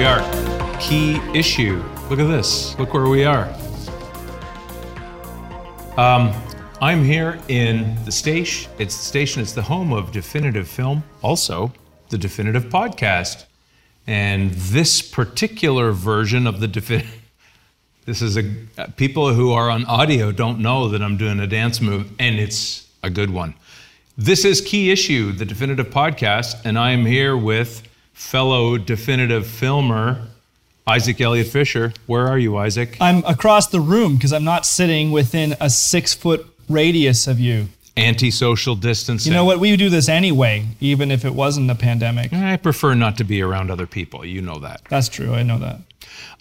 we are. Key issue. Look at this. Look where we are. Um, I'm here in the station. It's the station. It's the home of Definitive Film, also the Definitive Podcast. And this particular version of the Definitive, this is a people who are on audio don't know that I'm doing a dance move, and it's a good one. This is Key Issue, the Definitive Podcast, and I am here with fellow Definitive filmer Isaac Elliott Fisher. Where are you, Isaac? I'm across the room because I'm not sitting within a six foot radius of you. Anti-social distancing. You know what? We would do this anyway, even if it wasn't a pandemic. I prefer not to be around other people. You know that. That's true. I know that.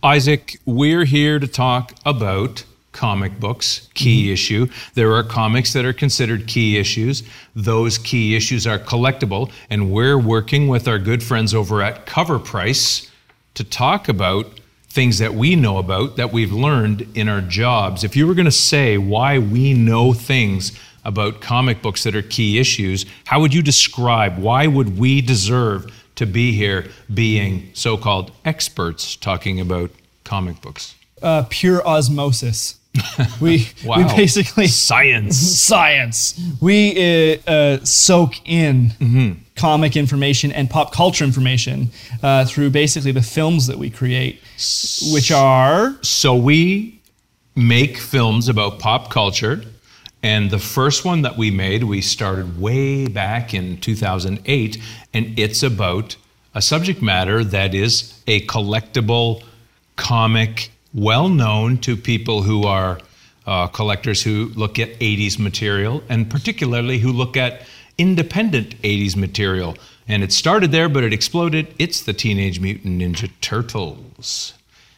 Isaac, we're here to talk about comic books, key mm-hmm. issue. There are comics that are considered key issues. Those key issues are collectible, and we're working with our good friends over at CovrPrice to talk about things that we know about that we've learned in our jobs. If you were going to say why we know things about comic books that are key issues, how would you describe why would we deserve to be here being so-called experts talking about comic books? Uh, pure osmosis. we wow. we basically science science. We uh, uh, soak in mm-hmm. comic information and pop culture information uh, through basically the films that we create, which are so we make films about pop culture. And the first one that we made, we started way back in 2008, and it's about a subject matter that is a collectible comic well known to people who are uh, collectors who look at 80s material and particularly who look at independent 80s material. And it started there, but it exploded. It's the Teenage Mutant Ninja Turtles.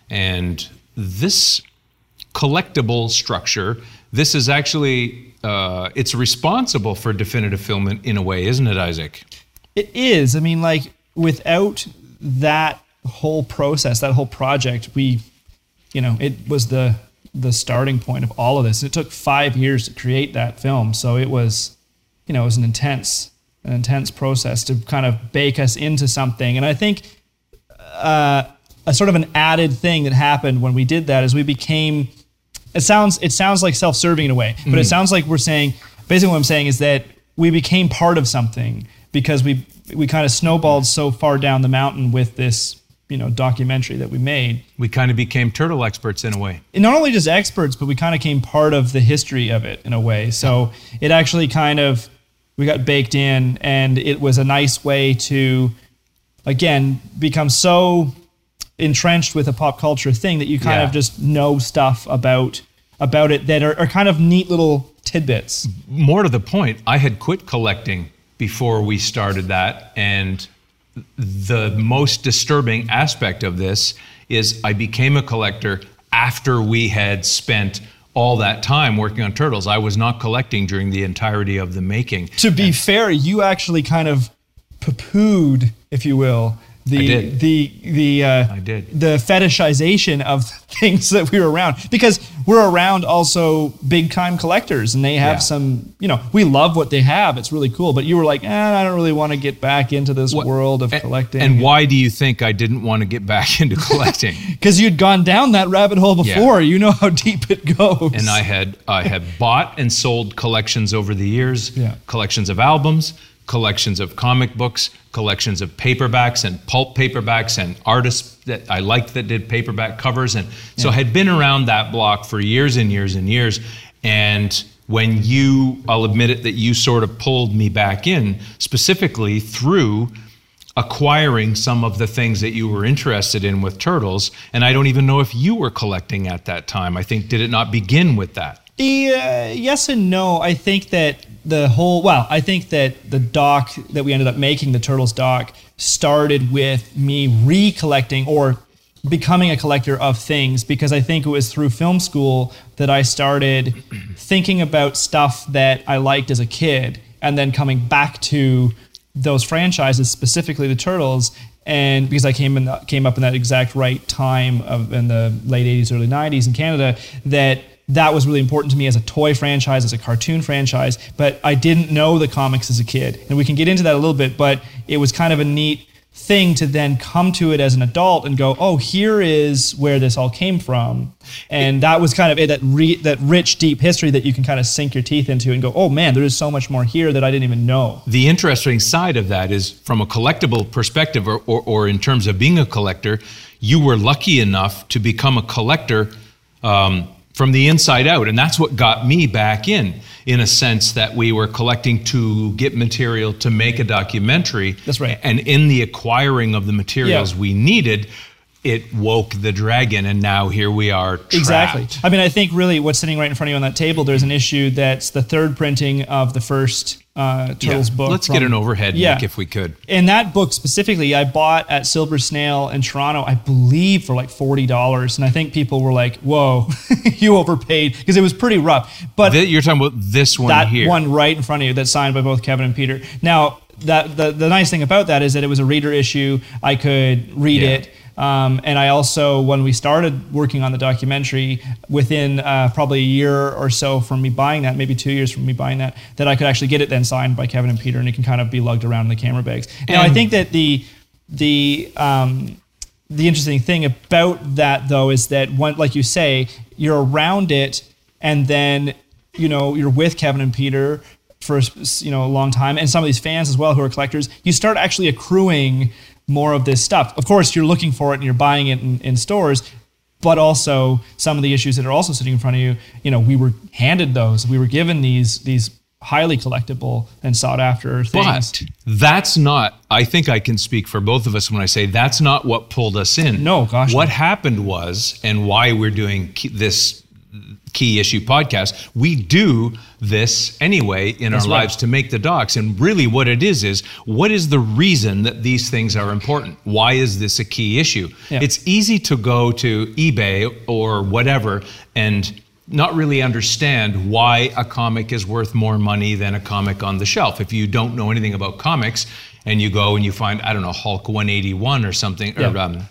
And this collectible structure, this is actually, uh, it's responsible for definitive film in, in a way, isn't it, Isaac? It is. I mean, like, without that whole process, that whole project, we you know, it was the the starting point of all of this. It took five years to create that film, so it was, you know, it was an intense, an intense process to kind of bake us into something. And I think uh, a sort of an added thing that happened when we did that is we became. It sounds it sounds like self-serving in a way, but mm-hmm. it sounds like we're saying basically what I'm saying is that we became part of something because we we kind of snowballed so far down the mountain with this you know documentary that we made. We kind of became turtle experts in a way. And not only just experts, but we kind of came part of the history of it in a way. So it actually kind of we got baked in, and it was a nice way to again become so entrenched with a pop culture thing that you kind yeah. of just know stuff about about it that are, are kind of neat little tidbits. More to the point, I had quit collecting before we started that, and the most disturbing aspect of this is I became a collector after we had spent all that time working on turtles. I was not collecting during the entirety of the making. To be and fair, you actually kind of poo-pooed, if you will, the the the uh, I did. the fetishization of things that we were around because we're around also big time collectors and they have yeah. some you know we love what they have it's really cool but you were like eh, I don't really want to get back into this what, world of and, collecting and why do you think I didn't want to get back into collecting because you'd gone down that rabbit hole before yeah. you know how deep it goes and I had I had bought and sold collections over the years yeah. collections of albums collections of comic books, collections of paperbacks and pulp paperbacks and artists that I liked that did paperback covers. And so I had been around that block for years and years and years. And when you, I'll admit it, that you sort of pulled me back in specifically through acquiring some of the things that you were interested in with turtles. And I don't even know if you were collecting at that time. I think, did it not begin with that? Yeah, uh, yes and no. I think that the whole well i think that the doc that we ended up making the turtles doc started with me recollecting or becoming a collector of things because i think it was through film school that i started thinking about stuff that i liked as a kid and then coming back to those franchises specifically the turtles and because I came in came up in that exact right time of in the late 80s early 90s in Canada that that was really important to me as a toy franchise, as a cartoon franchise, but I didn't know the comics as a kid. And we can get into that a little bit, but it was kind of a neat thing to then come to it as an adult and go, oh, here is where this all came from, and that was kind of it, that re, that rich, deep history that you can kind of sink your teeth into and go, oh man, there is so much more here that I didn't even know. The interesting side of that is from a collectible perspective, or, or, or in terms of being a collector, you were lucky enough to become a collector. Um, from the inside out. And that's what got me back in, in a sense that we were collecting to get material to make a documentary. That's right. And in the acquiring of the materials Yeah. we needed, it woke the dragon, and now here we are. Trapped. Exactly. I mean, I think really what's sitting right in front of you on that table, there's an issue that's the third printing of the first uh, Yeah. Turtles book. Let's from- get an overhead, Yeah. Nick, if we could. And that book specifically, I bought at Silver Snail in Toronto, I believe for like forty dollars, and I think people were like, "Whoa, you overpaid," because it was pretty rough. But Th- You're talking about this one that here. one right in front of you that's signed by both Kevin and Peter. Now, that the, the nice thing about that is that it was a reader issue. I could read Yeah. it. Um, and I also, when we started working on the documentary, within uh, probably a year or so from me buying that, maybe two years from me buying that, that I could actually get it then signed by Kevin and Peter, and it can kind of be lugged around in the camera bags. Now, I think that the the um, the interesting thing about that though is that one, like you say, you're around it, and then you know you're with Kevin and Peter for you know a long time, and some of these fans as well who are collectors. You start actually accruing more of this stuff. Of course, you're looking for it and you're buying it in, in stores. But also some of the issues that are also sitting in front of you, you know, we were handed those. We were given these these highly collectible and sought after things. But that's not, I think I can speak for both of us when I say that's not what pulled us in. No, gosh, What no. happened was, and why we're doing this key issue podcast, we do this anyway in That's our right. lives to make the docs. And really, what it is is what is the reason that these things are important? Why is this a key issue? Yeah. It's easy to go to eBay or whatever and not really understand why a comic is worth more money than a comic on the shelf. If you don't know anything about comics and you go and you find, I don't know, Hulk 181 or something, or um,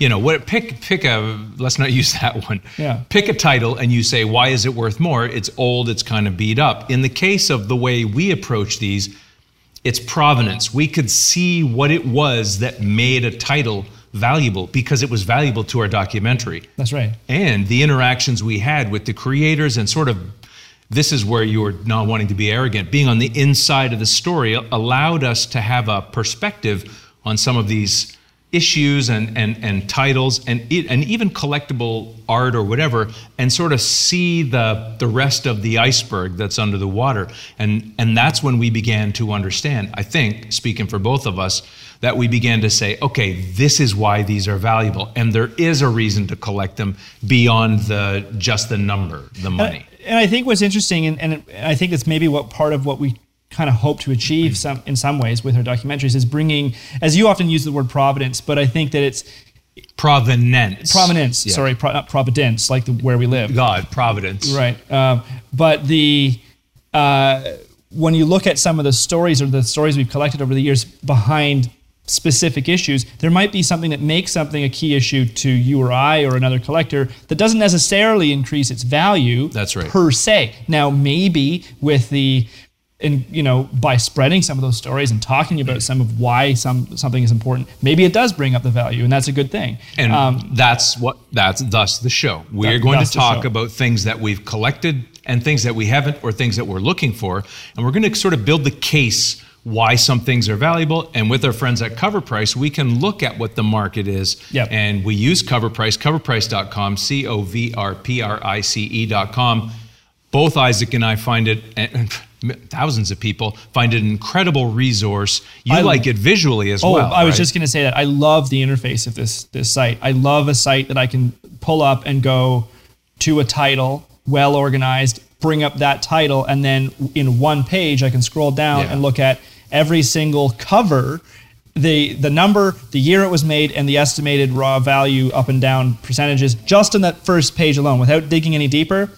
you know, what pick pick a let's not use that one. Yeah. Pick a title and you say, why is it worth more? It's old, it's kind of beat up. In the case of the way we approach these, it's provenance. We could see what it was that made a title valuable because it was valuable to our documentary. That's right. And the interactions we had with the creators and sort of this is where you were not wanting to be arrogant. Being on the inside of the story allowed us to have a perspective on some of these issues and, and, and titles and, and even collectible art or whatever and sort of see the, the rest of the iceberg that's under the water. And, and that's when we began to understand i think speaking for both of us that we began to say okay this is why these are valuable. And there is a reason to collect them beyond the just the number the money. And I think what's interesting, and, and I think it's maybe what part of what we kind of hope to achieve some in some ways with our documentaries is bringing, as you often use the word providence, but I think that it's provenance prominence. Yeah. Sorry, pro, not providence, like the, where we live. god providence Right. Um, but the uh, when you look at some of the stories or the stories we've collected over the years behind specific issues, there might be something that makes something a key issue to you or I or another collector that doesn't necessarily increase its value. That's right. Per se. Now, maybe with the and you know by spreading some of those stories and talking about some of why some something is important maybe it does bring up the value and that's a good thing And um, that's what that's thus the show. We're going to talk about things that we've collected and things that we haven't or things that we're looking for. And we're going to sort of build the case why some things are valuable. And with our friends at CovrPrice, we can look at what the market is. Yep. And we use Cover Price, covrprice.com, C O V R P R I C E.com. Both Isaac and I find it, and thousands of people find it an incredible resource. You I- like it visually as well. Oh, well. I was just going to say that I love the interface of this this site. I love a site that I can pull up and go to a title, well organized, bring up that title, and then in one page I can scroll down Yeah. and look at every single cover, the the number, the year it was made, and the estimated raw value up and down percentages just in that first page alone, without digging any deeper.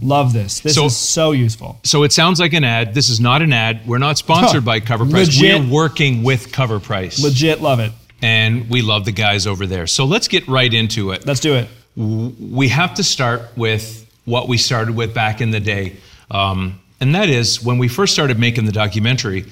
Love this. This So- is so useful. So it sounds like an ad. This is not an ad. We're not sponsored by CovrPrice. Legit. We're working with CovrPrice. Legit love it. And we love the guys over there. So let's get right into it. Let's do it. We have to start with what we started with back in the day. Um, and that is when we first started making the documentary,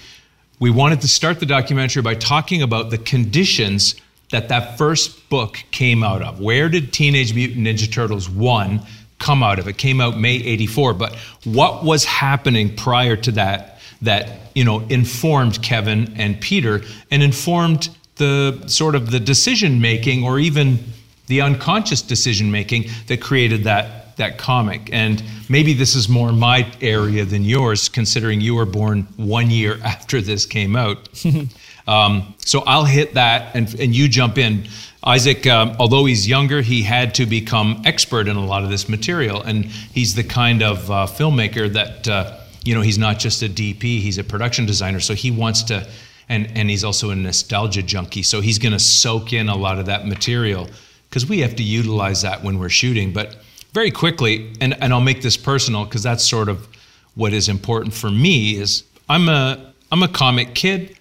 we wanted to start the documentary by talking about the conditions that that first book came out of. Where did Teenage Mutant Ninja Turtles 1 come out of? It came out May 84, but what was happening prior to that that, you know, informed Kevin and Peter and informed the sort of the decision making or even the unconscious decision making that created that that comic. And maybe this is more my area than yours, considering you were born one year after this came out. um, so I'll hit that, and and you jump in. Isaac, um, although he's younger, he had to become expert in a lot of this material, and he's the kind of uh, filmmaker that uh, you know he's not just a DP; he's a production designer. So he wants to, and and he's also a nostalgia junkie. So he's going to soak in a lot of that material because we have to utilize that when we're shooting. But very quickly, and, and I'll make this personal because that's sort of what is important for me is I'm a I'm a comic kid,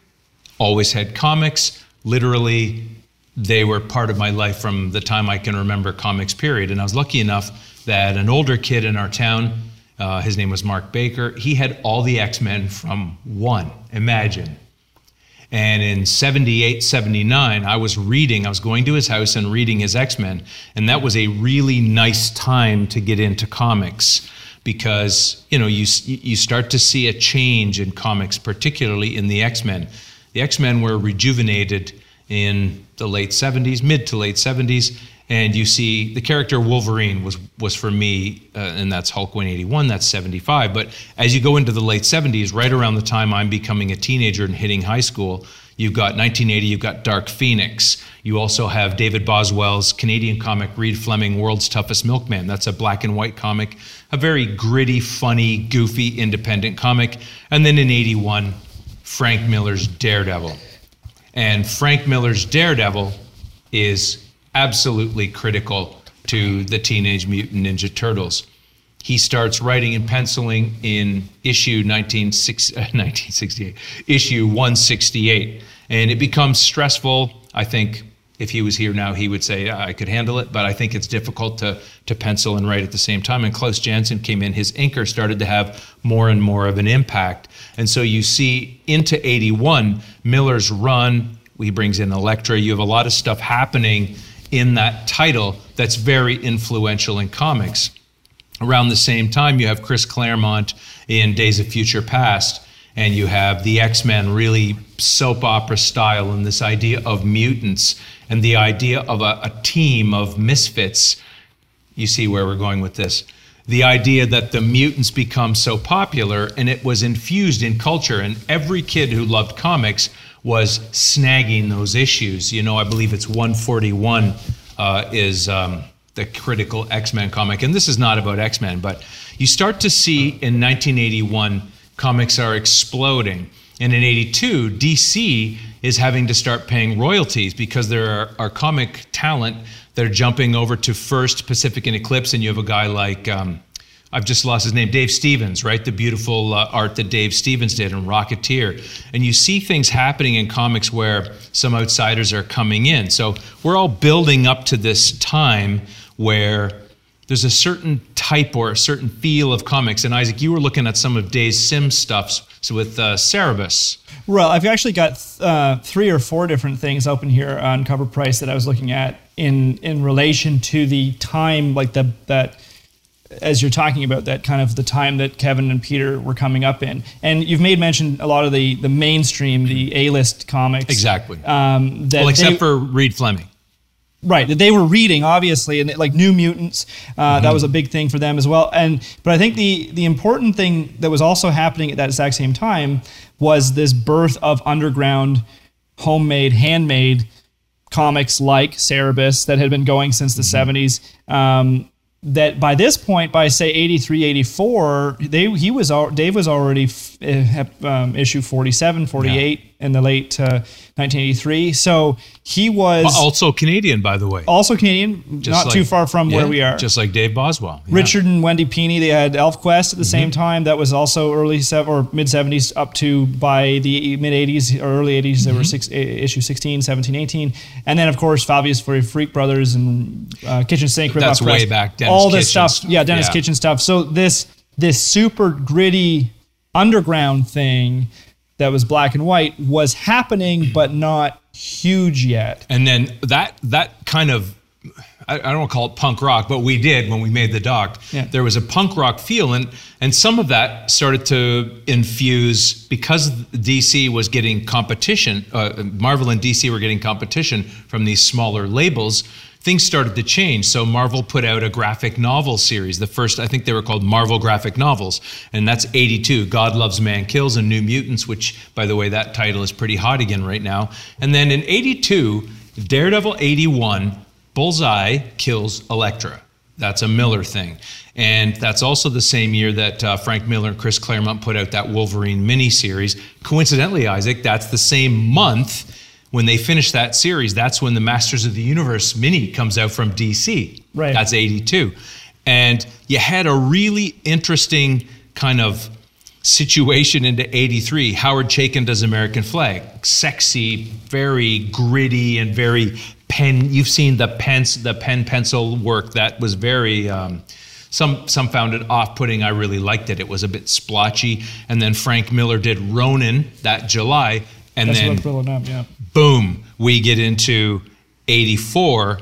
always had comics. Literally, they were part of my life from the time I can remember comics period. And I was lucky enough that an older kid in our town, uh, his name was Mark Baker, he had all the X-Men from one. Imagine. And in 78, 79, I was reading, I was going to his house and reading his X Men. And that was a really nice time to get into comics because, you know, you, you start to see a change in comics, particularly in the X Men. The X Men were rejuvenated in the late 70s, mid to late 70s and you see the character Wolverine was was for me, uh, and that's Hulk 181, that's 75. But as you go into the late 70s, right around the time I'm becoming a teenager and hitting high school, you've got 1980, you've got Dark Phoenix. You also have David Boswell's Canadian comic Reid Fleming, World's Toughest Milkman. That's a black and white comic, a very gritty, funny, goofy, independent comic. And then in 81, Frank Miller's Daredevil. And Frank Miller's Daredevil is absolutely critical to the Teenage Mutant Ninja Turtles. He starts writing and penciling in issue 1968, issue 168, and it becomes stressful. I think if he was here now, he would say I could handle it, but I think it's difficult to to pencil and write at the same time. And Klaus Janson came in; his inker started to have more and more of an impact, and so you see into '81, Miller's run. He brings in Elektra. You have a lot of stuff happening in that title that's very influential in comics. Around the same time, you have Chris Claremont in Days of Future Past, and you have the X Men really soap opera style, and this idea of mutants and the idea of a, a team of misfits. You see where we're going with this the idea that the mutants become so popular and it was infused in culture and every kid who loved comics was snagging those issues. You know, I believe it's 141 uh, is um, the critical X Men comic. And this is not about X Men, but you start to see in 1981 comics are exploding. And in 82, DC is having to start paying royalties because there are, are comic talent that are jumping over to First Pacific and Eclipse, and you have a guy like um, I've just lost his name, Dave Stevens, right? The beautiful uh, art that Dave Stevens did in Rocketeer. And you see things happening in comics where some outsiders are coming in. So we're all building up to this time where there's a certain type or a certain feel of comics. And Isaac, you were looking at some of Dave Sim's stuffs with uh, Cerebus. Well, I've actually got uh, three or four different things open here on CovrPrice that I was looking at in in relation to the time, like the that as you're talking about that kind of the time that Kevin and Peter were coming up in, and you've made mention a lot of the the mainstream, the A-list comics, exactly. Um, well, except they, for Reid Fleming, right? That they were reading, obviously, and like New Mutants, uh, mm-hmm. that was a big thing for them as well. And but I think the the important thing that was also happening at that exact same time was this birth of underground, homemade, handmade comics like Cerebus that had been going since the mm-hmm. 70s. Um, that by this point, by say 83, 84, they, he was, Dave was already f- um, issue 47, 48 yeah. In the late uh, 1983. So he was also Canadian, by the way. Also Canadian, just not like, too far from yeah, where we are. Just like Dave Boswell. Yeah. Richard and Wendy Pini, they had ElfQuest at the mm-hmm. same time. That was also early se- or mid 70s up to by the mid 80s or early 80s. Mm-hmm. There were six, issue 16, 17, 18, and then of course Fabulous Furry Freak Brothers and uh, Kitchen Sink. That's way back. Denis all this stuff. stuff. Yeah, Denis Kitchen stuff. So this this super gritty underground thing that was black and white was happening, but not huge yet. And then that that kind of I, I don't want to call it punk rock, but we did when we made the doc. Yeah. There was a punk rock feel, and and some of that started to infuse because DC was getting competition. Uh, Marvel and DC were getting competition from these smaller labels. Things started to change. So Marvel put out a graphic novel series. The first, I think they were called Marvel graphic novels, and that's 82. God Loves Man Kills and New Mutants, which, by the way, that title is pretty hot again right now. And then in 82, Daredevil 81 Bullseye kills Elektra. That's a Miller thing. And that's also the same year that uh, Frank Miller and Chris Claremont put out that Wolverine miniseries. Coincidentally, Isaac, that's the same month when they finish that series. That's when the Masters of the Universe mini comes out from DC. Right. That's 82. And you had a really interesting kind of situation into 83 howard chaykin does american flagg sexy very gritty and very pen you've seen the pens the pen pencil work that was very um, some some found it off-putting i really liked it it was a bit splotchy and then frank miller did ronin that july and That's then up, yeah. Boom we get into 84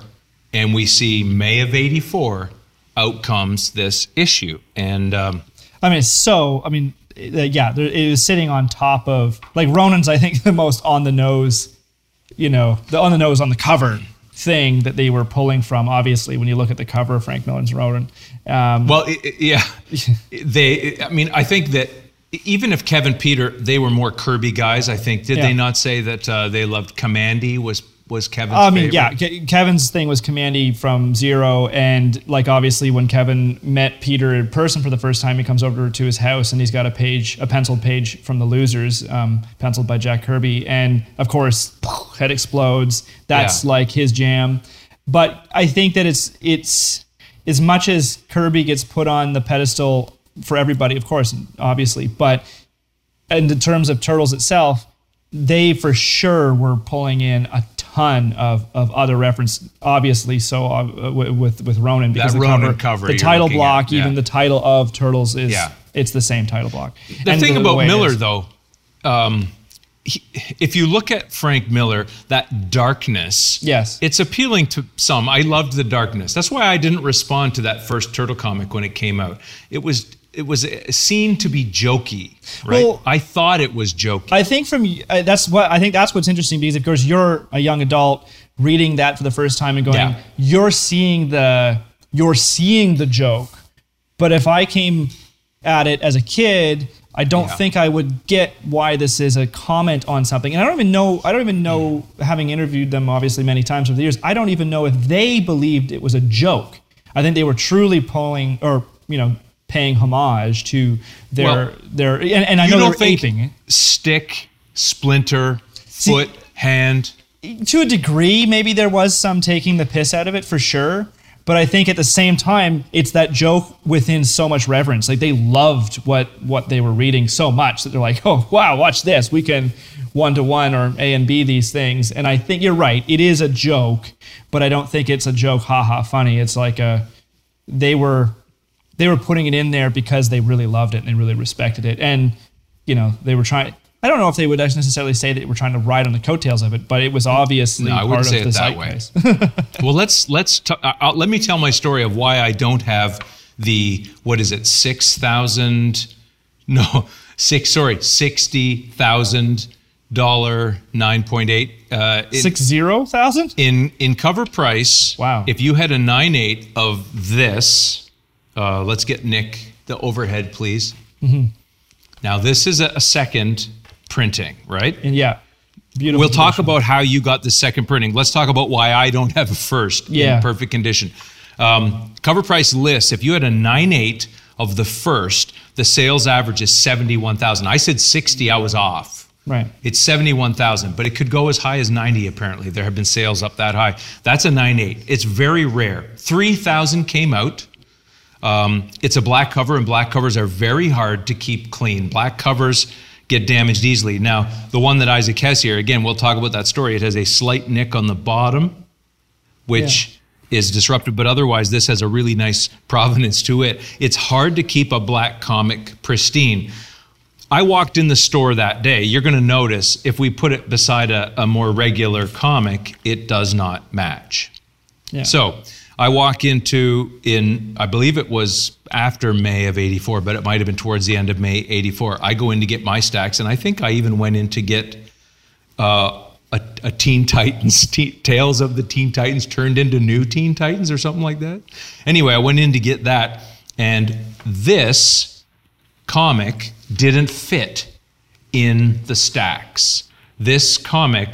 and we see may of 84 out comes this issue and um, I mean, so. I mean, uh, yeah, there, it was sitting on top of like Ronin's. I think the most on the nose, you know, the on the nose on the cover thing that they were pulling from. Obviously, when you look at the cover of Frank Miller's Ronan, um, Well, i- i- yeah, they. I mean, I think that even if Kevin Peter, they were more Kirby guys. I think did Yeah. they not say that uh, they loved Kamandi was was Kevin's I mean, favorite? yeah, Ke- Kevin's thing was Kamandi from Zero, and like obviously when Kevin met Peter in person for the first time, he comes over to his house and he's got a page, a penciled page from the Losers, um, penciled by Jack Kirby, and of course, head explodes. That's Yeah. like his jam. But I think that it's it's as much as Kirby gets put on the pedestal for everybody, of course, obviously, but in the terms of Turtles itself, they for sure were pulling in a ton of, of other reference. Obviously, so uh, with with Ronin because That the Ronin cover, cover the title block, at, yeah. even the title of Turtles is Yeah. it's the same title block. The And thing about way it Miller, though, um, he, if you look at Frank Miller, that darkness, Yes. it's appealing to some. I loved the darkness. That's why I didn't respond to that first Turtle comic when it came out. It was it was seen to be jokey, right? Well- I thought it was jokey. I think from uh, that's what I think that's what's interesting because of course you're a young adult reading that for the first time and going, Yeah. you're seeing the you're seeing the joke. But if I came at it as a kid, I don't Yeah. think I would get why this is a comment on something. And I don't even know I don't even know having interviewed them obviously many times over the years, I don't even know if they believed it was a joke. I think they were truly pulling or, you know, paying homage to their Well, their and, and I know don't they're aping stick, splinter, foot, hand. to a degree, maybe there was some taking the piss out of it for sure. But I think at the same time, it's that joke within so much reverence. Like they loved what what they were reading so much that they're like, "Oh wow, watch this. We can one to one or A and B these things." And I think you're right. It is a joke, but I don't think it's a joke, haha, funny. It's like a they were they were putting it in there because they really loved it and they really respected it. And you know, they were trying. I don't know if they would necessarily say that they were trying to ride on the coattails of it, but it was obviously No, I part wouldn't of say the it that way. Well, let's let's t- uh, let me tell my story of why I don't have the what is it six thousand no six sorry sixty thousand dollar nine point eight uh, in, Six zero thousand? in in cover price. Wow. If you had a nine eight of this, uh, let's get Nick the overhead, please. Mm-hmm. Now this is a, second printing, right? And yeah, beautiful. We'll talk about how you got the second printing. Let's talk about why I don't have a first Yeah. in perfect condition. Um, cover price lists. If you had a nine eight of the first, the sales average is seventy one thousand. I said sixty. I was off. Right. It's seventy one thousand, but it could go as high as ninety. Apparently, there have been sales up that high. That's a nine eight. It's very rare. Three thousand came out. Um, it's a black cover, and black covers are very hard to keep clean. Black covers get damaged easily. Now, the one that Isaac has here, again, we'll talk about that story. It has a slight nick on the bottom, which is disruptive, but otherwise, this has a really nice provenance to it. It's hard to keep a black comic pristine. I walked in the store that day. You're going to notice if we put it beside a, a more regular comic, it does not match. Yeah. So I walk into in I believe it was after May of '84, but it might have been towards the end of May '84. I go in to get my stacks, and I think I even went in to get uh, a, a Teen Titans te- Tales of the Teen Titans turned into New Teen Titans or something like that. Anyway, I went in to get that, and this comic didn't fit in the stacks. This comic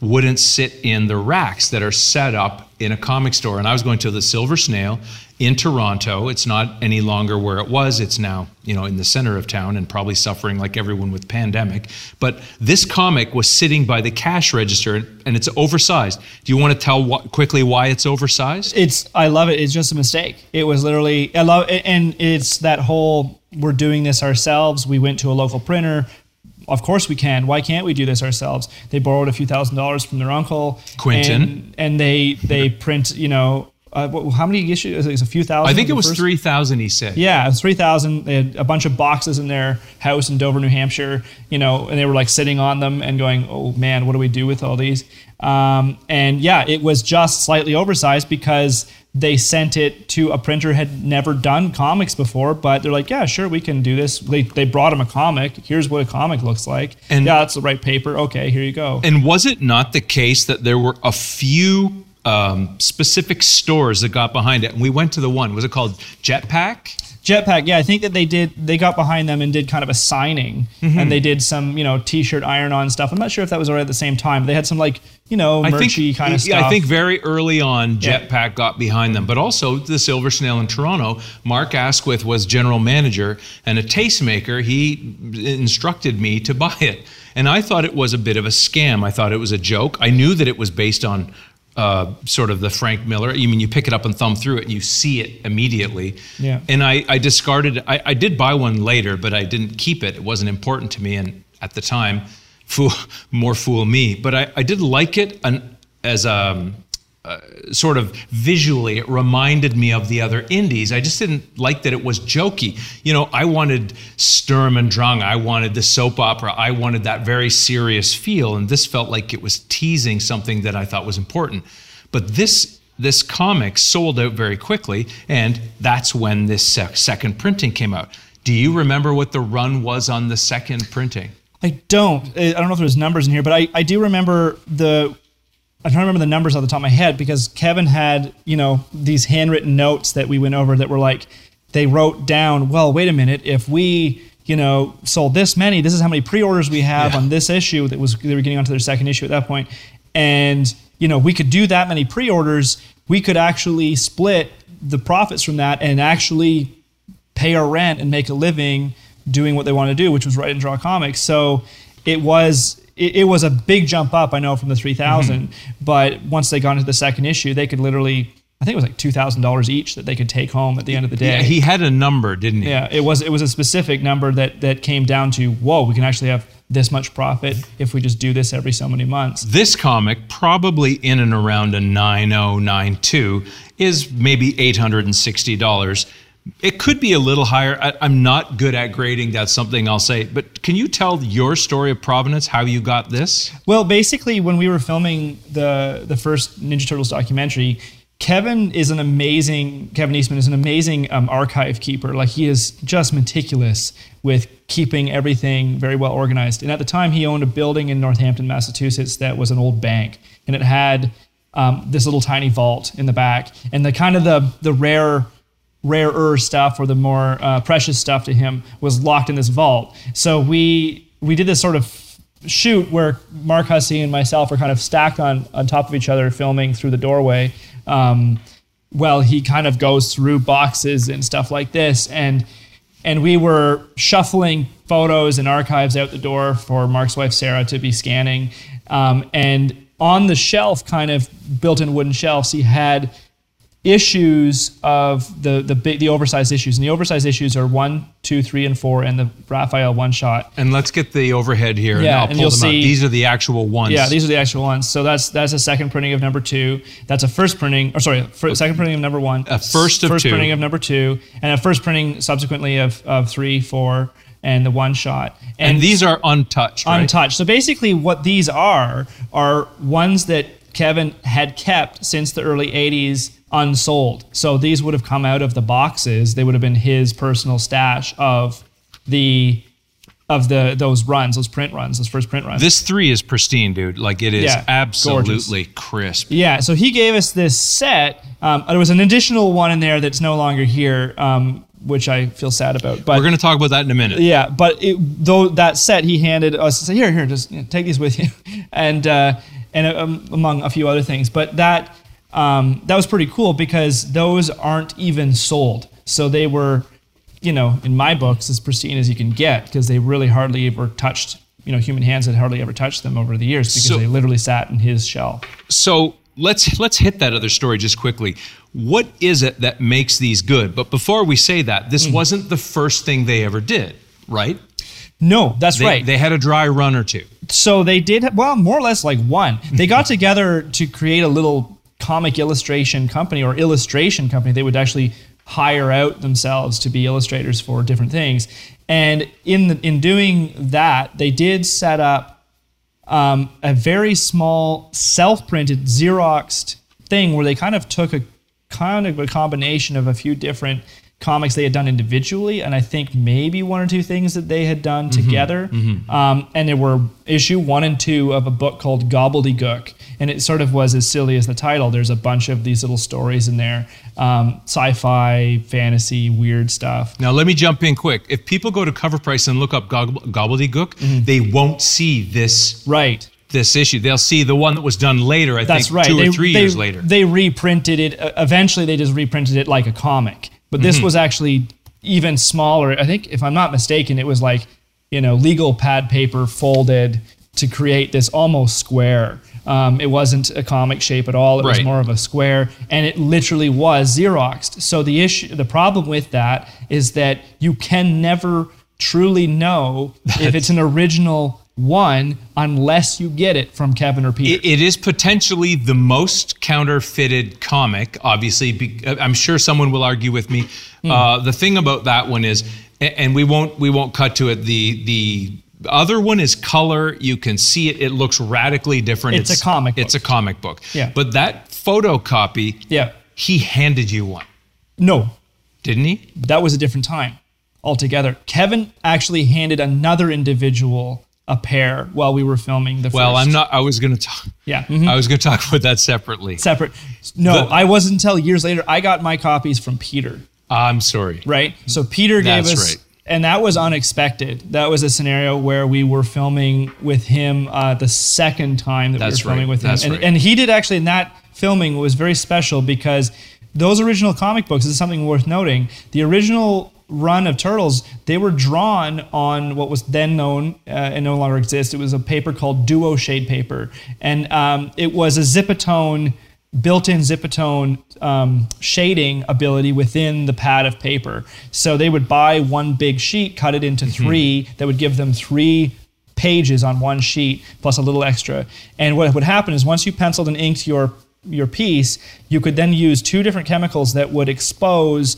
wouldn't sit in the racks that are set up in a comic store. And I was going to the Silver Snail in Toronto. It's not any longer where it was. It's now, you know, in the center of town and probably suffering like everyone with pandemic. But this comic was sitting by the cash register and it's oversized. Do you want to tell wh- quickly why it's oversized? It's I love it. It's just a mistake. It was literally I love and it's that whole we're doing this ourselves. We went to a local printer. Of course we can. Why can't we do this ourselves? They borrowed a few thousand dollars from their uncle, Quentin. and, and they they print. You know, uh, how many issues? It was a few thousand. I think it was first- 3,000, he said. Yeah, it was three thousand. They had a bunch of boxes in their house in Dover, New Hampshire. You know, and they were like sitting on them and going, "Oh man, what do we do with all these?" Um, and yeah, it was just slightly oversized because they sent it to a printer had never done comics before, but they're like, "Yeah, sure, we can do this." They, they brought him a comic. Here's what a comic looks like. And- yeah, that's the right paper. Okay, here you go. And was it not the case that there were a few um, specific stores that got behind it? And we went to the one. Was it called Jetpack? Jetpack, yeah, I think that they did. They got behind them and did kind of a signing, Mm-hmm. and they did some, you know, t-shirt iron-on stuff. I'm not sure if that was already at the same time. But they had some like, you know, I think merchy kind of yeah, stuff. I think very early on, Yeah. Jetpack got behind them, but also the Silver Snail in Toronto. Mark Asquith was general manager and a tastemaker. He instructed me to buy it, and I thought it was a bit of a scam. I thought it was a joke. I knew that it was based on. Uh, sort of the Frank Miller. You mean you pick it up and thumb through it, and you see it immediately. Yeah. And I, I discarded. I, I did buy one later, but I didn't keep it. It wasn't important to me, and at the time, fool more fool me. But I, I did like it an, as a uh, sort of visually. It reminded me of the other indies. I just didn't like that it was jokey. You know, I wanted Sturm and Drang. I wanted the soap opera. I wanted that very serious feel, and this felt like it was teasing something that I thought was important. But this this comic sold out very quickly, and that's when this sec- second printing came out. Do you remember what the run was on the second printing? I don't. I don't know if there's numbers in here, but I, I do remember the. I'm trying to remember the numbers off the top of my head because Kevin had, you know, these handwritten notes that we went over that were like, they wrote down, well, wait a minute, if we, you know, sold this many, this is how many pre-orders we have Yeah. on this issue that was they were getting onto their second issue at that point, and you know, we could do that many pre-orders, we could actually split the profits from that and actually pay our rent and make a living doing what they want to do, which was write and draw comics. So it was it, it was a big jump up, I know, from the 3000 mm-hmm. But once they got into the second issue, they could literally, I think it was like two thousand dollars each that they could take home at the end of the day. Yeah, he had a number, didn't he? Yeah, it was it was a specific number that that came down to whoa, we can actually have this much profit if we just do this every so many months. This comic, probably in and around a 9092, is maybe $860. It could be a little higher. I, I'm not good at grading. That's something I'll say. But can you tell your story of Provenance, how you got this? Well, basically, when we were filming the the first Ninja Turtles documentary, Kevin is an amazing Kevin Eastman is an amazing um, archive keeper. Like he is just meticulous with keeping everything very well organized. And at the time, he owned a building in Northampton, Massachusetts, that was an old bank, and it had um, this little tiny vault in the back, and the kind of the the rare rarer stuff or the more uh, precious stuff to him was locked in this vault. So we we did this sort of shoot where Mark Hussey and myself were kind of stacked on on top of each other, filming through the doorway. Um, well, he kind of goes through boxes and stuff like this, and and we were shuffling photos and archives out the door for Mark's wife Sarah to be scanning, um, and on the shelf, kind of built-in wooden shelves, he had issues of the the big the oversized issues, and the oversized issues are one, two, three, and four, and the Raphael one shot. And let's get the overhead here. and Yeah, I'll and pull you'll them out. see- These are the actual ones. Yeah, these are the actual ones. So that's that's a second printing of number two. That's a first printing, or sorry, second printing of number one. A first of first two. printing of number two, and a first printing subsequently of of three, four, and the one shot. And, these are untouched, right? untouched. So basically, what these are are ones that Kevin had kept since the early 80s unsold. So these would have come out of the boxes. They would have been his personal stash of the of the those runs, those print runs, those first print runs. This three is pristine, dude. Like it is Yeah, absolutely crisp. Yeah, so he gave us this set. Um, there was an additional one in there that's no longer here, um, which I feel sad about. But We're going to talk about that in a minute. yeah, but it, though that set he handed us, said, here, here, just you know, take these with you, and uh, and um, among a few other things. But that um, that was pretty cool because those aren't even sold, so they were, you know, in my books as pristine as you can get because they really hardly ever touched. You know, human hands had hardly ever touched them over the years because So- they literally sat in his shell. So let's let's hit that other story just quickly. What is it that makes these good? But before we say that, this wasn't the first thing they ever did, right? No, that's They, right. They had a dry run or two. so they did well more or less like one they got together to create a little comic illustration company or illustration company they would actually hire out themselves to be illustrators for different things. And in the, in doing that they did set up um, a very small self-printed xeroxed thing where they kind of took a kind of a combination of a few different comics they had done individually and i think maybe one or two things that they had done together Um, and there were issue one and two of a book called gobbledygook and it sort of was as silly as the title there's a bunch of these little stories in there um, sci-fi fantasy weird stuff Now let me jump in quick. If people go to CovrPrice and look up Gobble- Gobbledygook, Mm-hmm. they won't see this right this issue. They'll see the one that was done later. I That's think right. two or three they- years later. They reprinted it. Eventually, they just reprinted it like a comic. But this was actually even smaller. I think, if I'm not mistaken, it was like you know legal pad paper folded to create this almost square. Um, it wasn't a comic shape at all. It was more of a square, and it literally was xeroxed. So the issue, the problem with that is that you can never truly know if it's an original one unless you get it from Kevin or Peter. It, is potentially the most counterfeited comic. Obviously, be, I'm sure someone will argue with me. Hmm. Uh, the thing about that one is, and we won't we won't cut to it. The the other one is color. You can see it. It looks radically different. It's a comic It's book. a comic book. Yeah. But that photocopy. Yeah. He handed you one, No, didn't he? that was a different time altogether. Kevin actually handed another individual a pair while we were filming the Well, first. I'm not. I was to talk. Yeah. mhm. I was to talk about that separately. Separate. No, The- I wasn't until years later. I got my copies from Peter, I'm sorry. right? So Peter gave That's us, right. and that was unexpected. That was a scenario where we were filming with him uh, the second time that That's we were filming right. with him, That's and, right. and he did actually And that filming was very special because those original comic books this is something worth noting. The original run of turtles they were drawn on what was then known uh, and no longer exists. It was a paper called duo shade paper. And um, it was a zipatone built-in zipatone um, shading ability within the pad of paper. So they would buy one big sheet cut it into three that would give them three pages on one sheet plus a little extra. And what would happen is once you penciled and inked your your piece, you could then use two different chemicals that would expose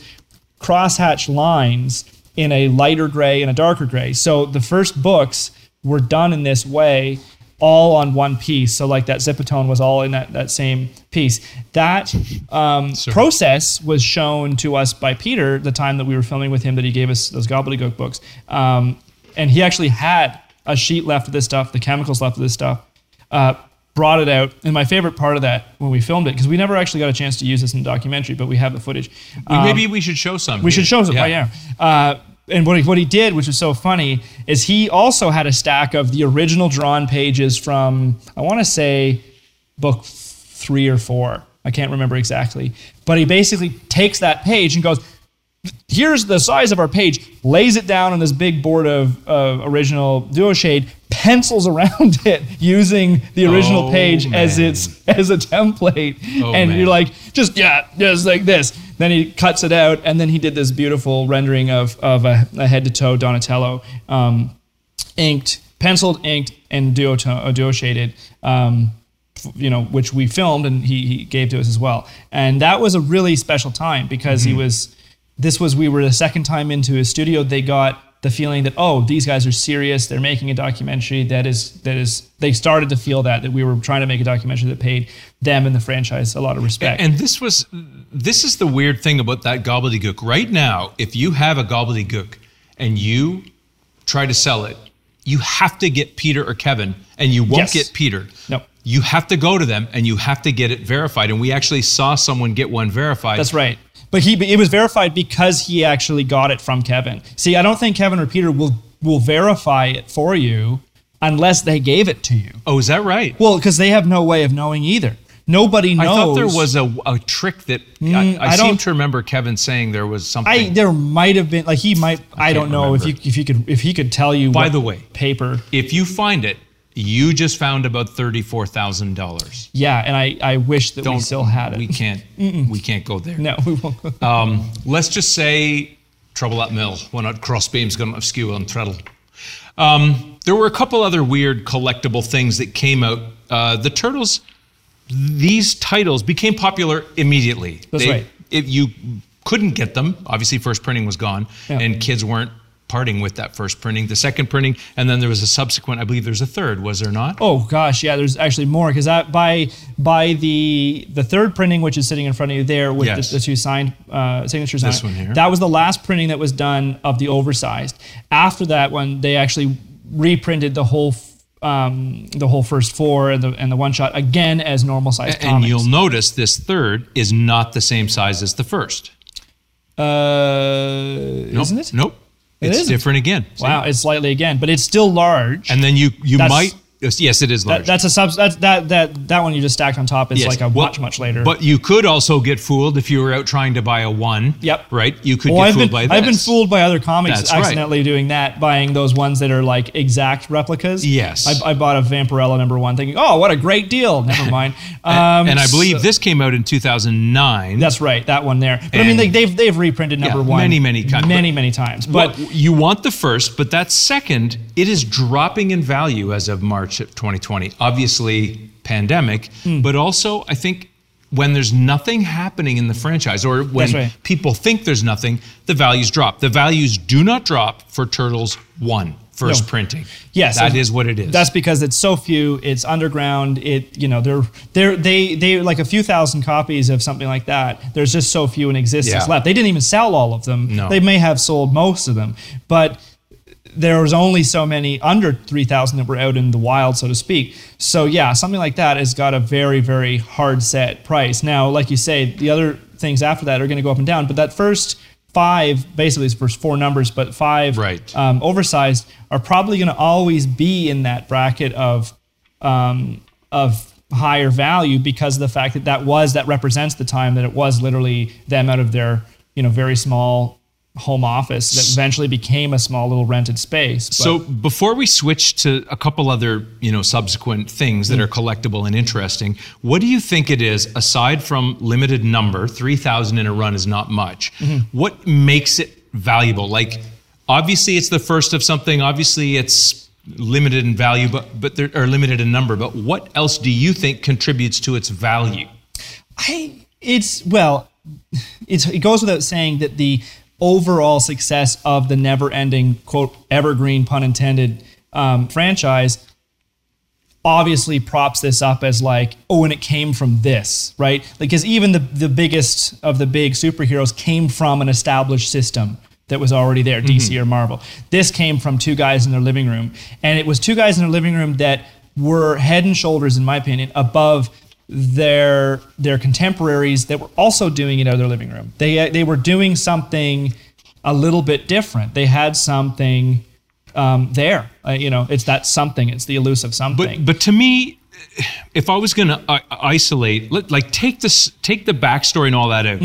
crosshatch lines in a lighter gray and a darker gray. So the first books were done in this way all on one piece. So like that zipatone was all in that, that same piece. That um, process was shown to us by Peter the time that we were filming with him that he gave us those gobbledygook books. Um, and he actually had a sheet left of this stuff, the chemicals left of this stuff. Uh, brought it out, and my favorite part of that when we filmed it, because we never actually got a chance to use this in the documentary, but we have the footage. Um, Maybe we should show some. we should show some. Yeah. yeah. Uh, and what he, what he did, which was so funny, is he also had a stack of the original drawn pages from I want to say book three or four. I can't remember exactly, but he basically takes that page and goes, "Here's the size of our page." Lays it down on this big board of uh, original duo shade, pencils around it using the original Oh, page as its as a template, Oh, and man. you're like, just yeah, just like this. Then he cuts it out, and then he did this beautiful rendering of of a, a head to toe Donatello, um, inked, penciled, inked, and duo to- duo shaded. Um, you know, which we filmed and he, he gave to us as well. And that was a really special time because he was. This was we were the second time into his studio. They got the feeling that oh these guys are serious they're making a documentary that is that is they started to feel that that we were trying to make a documentary that paid them and the franchise a lot of respect And this was this is the weird thing about that gobbledygook. Right now, if you have a gobbledygook and you try to sell it, you have to get Peter or Kevin, and you won't Yes. get Peter. No. You have to go to them and you have to get it verified. And we actually saw someone get one verified. That's right. But he it was verified because he actually got it from Kevin. See, I don't think Kevin or Peter will will verify it for you unless they gave it to you. Oh, is that right? Well, because they have no way of knowing either. Nobody knows. I thought there was a, a trick that I, I, Mm, I seem to remember Kevin saying there was something. I there might have been like he might I, don't know if you if you could if he could tell you By what the way- paper if you find it, you just found about thirty-four thousand dollars. yeah and I I wish that we still had it We can't. we can't go there. no we won't Um, let's just say trouble at mill when at crossbeam's going to skew on treadle. Um, there were a couple other weird collectible things that came out. Uh, the turtles, these titles became popular immediately. That's right. If you couldn't get them, obviously first printing was gone, Yeah. and kids weren't parting with that first printing. The second printing, and then there was a subsequent. I believe there's a third. Was there not? Oh gosh, yeah. There's actually more because by by the the third printing, which is sitting in front of you there with Yes. the, the two signed uh, signatures This on it, one here. that was the last printing that was done of the oversized. After that one, they actually reprinted the whole um, the whole first four and the and the one shot again as normal size and comics. you'll notice this third is not the same size as the first. uh, Nope. isn't it? Nope. It it's isn't. different again. Wow, it's slightly again, but it's still large. And then you you That's- might yes, yes it is large. that, that's a sub. That's that that that one you just stacked on top is Yes. like a Well, much much later. But you could also get fooled if you were out trying to buy a one. Yep. Right. You could Well, get I've fooled been by I've been fooled by other comics That's right. accidentally doing that, buying those ones that are like exact replicas. Yes. I, I bought a Vampirella number one, thinking, oh, what a great deal. Never mind. Um, and I believe so- this came out in 2009. that's right, that one there. But I mean, they, they've they've reprinted number Yeah, one many, many times. many many times. But But you want the first, but that second, it is dropping in value as of March of 2020. Obviously, pandemic, Hmm. but also I think when there's nothing happening in the franchise or when right. people think there's nothing, the values drop. The values do not drop for Turtles 1 first No. printing. Yes, that is what it is. That's because it's so few. It's underground. It you know they're they're they they like a few thousand copies of something like that. There's just so few in existence Yeah. left. They didn't even sell all of them. No. They may have sold most of them, but there was only so many under 3000 that were out in the wild so to speak so yeah something like that has got a very very hard set price now like you say the other things after that are going to go up and down but that first five basically it's first four numbers but five Right. um, oversized are probably going to always be in that bracket of um, of higher value because of the fact that that was that represents the time that it was literally them out of their you know very small home office that eventually became a small little rented space. But- So before we switch to a couple other, you know, subsequent things that mm. are collectible and interesting, what do you think it is aside from limited number, 3000 in a run is not much. Mm-hmm. What makes it valuable? Like obviously it's the first of something, obviously it's limited in value but but there are limited in number, but what else do you think contributes to its value? I it's well, it's it goes without saying that the overall success of the never-ending quote evergreen pun intended um, franchise obviously props this up as like oh and it came from this right? Because even the the biggest of the big superheroes came from an established system that was already there DC or Marvel. This came from two guys in their living room. And it was two guys in their living room that were head and shoulders in my opinion above their their contemporaries that were also doing it out of their living room they they were doing something a little bit different they had something um, there. Uh, you know, it's that something. It's the elusive something. But but to me, if I was going to uh, isolate, let, like take this, take the backstory and all that out.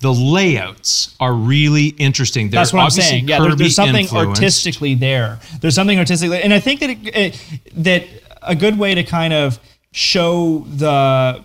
The layouts are really interesting. They're. That's what I'm saying. Yeah, there- Kirby there's something influenced. artistically there. There's something artistically, and I think that it, it, that a good way to kind of show the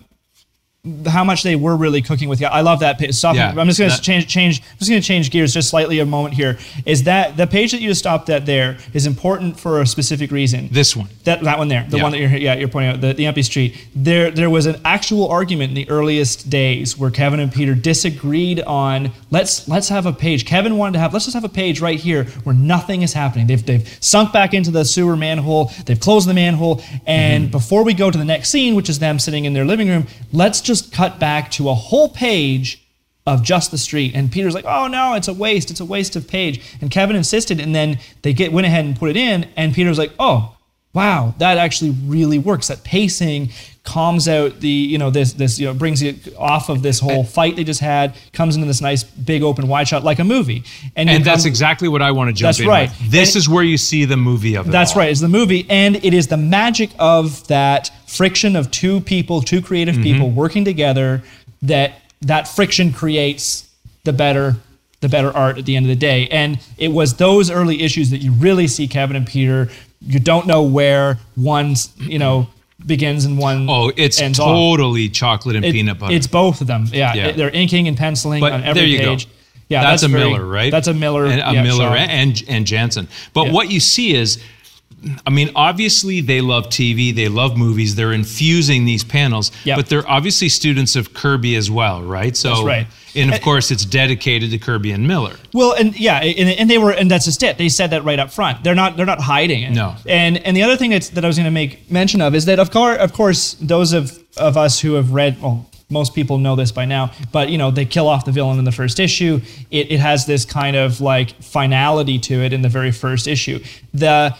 how much they were really cooking with. You. I love that page. Yeah, I'm just going to change change. I'm just going to change gears just slightly a moment here. Is that the page that you just stopped at there is important for a specific reason? This one. That, that one there, the Yeah. one that you're yeah you're pointing out, the, the empty street. There there was an actual argument in the earliest days where Kevin and Peter disagreed on let's let's have a page. Kevin wanted to have let's just have a page right here where nothing is happening. They've they've sunk back into the sewer manhole. They've closed the manhole, and Mm-hmm. before we go to the next scene, which is them sitting in their living room, let's just cut back to a whole page of just the street. And Peter's like, oh no, it's a waste. It's a waste of page. And Kevin insisted, and then they get went ahead and put it in. And Peter was like, oh, wow, that actually really works. That pacing calms out the, you know, this this you know brings you off of this whole fight they just had, comes into this nice big open wide shot like a movie. you And that's come- exactly what I want to jump That's in right. with. This And- is where you see the movie of it That's all. right. It's the movie, and it is the magic of that friction of two people, two creative Mm-hmm. people working together. That that friction creates the better, the better art at the end of the day. And it was those early issues that you really see Kevin and Peter. You don't know where one's, you know, begins and one. Oh, it's ends off. totally chocolate and It- peanut butter. It's both of them. Yeah, Yeah. they're inking and penciling but on every page. go. Yeah, that's, a very- Miller, right? That's a Miller. and a yeah, Miller and and Janson. But Yeah. what you see is, I mean, obviously they love TV, they love movies, they're infusing these panels, Yep. but they're obviously students of Kirby as well, right? So, That's right. And of course, it's dedicated to Kirby and Miller. Well, and yeah, and, and they were, and that's just it. They said that right up front. They're not, they're not hiding it. No. And and the other thing that's, that I was going to make mention of is that of course, of course, those of of us who have read, well, most people know this by now, but you know, they kill off the villain in the first issue. It it has this kind of like finality to it in the very first issue. The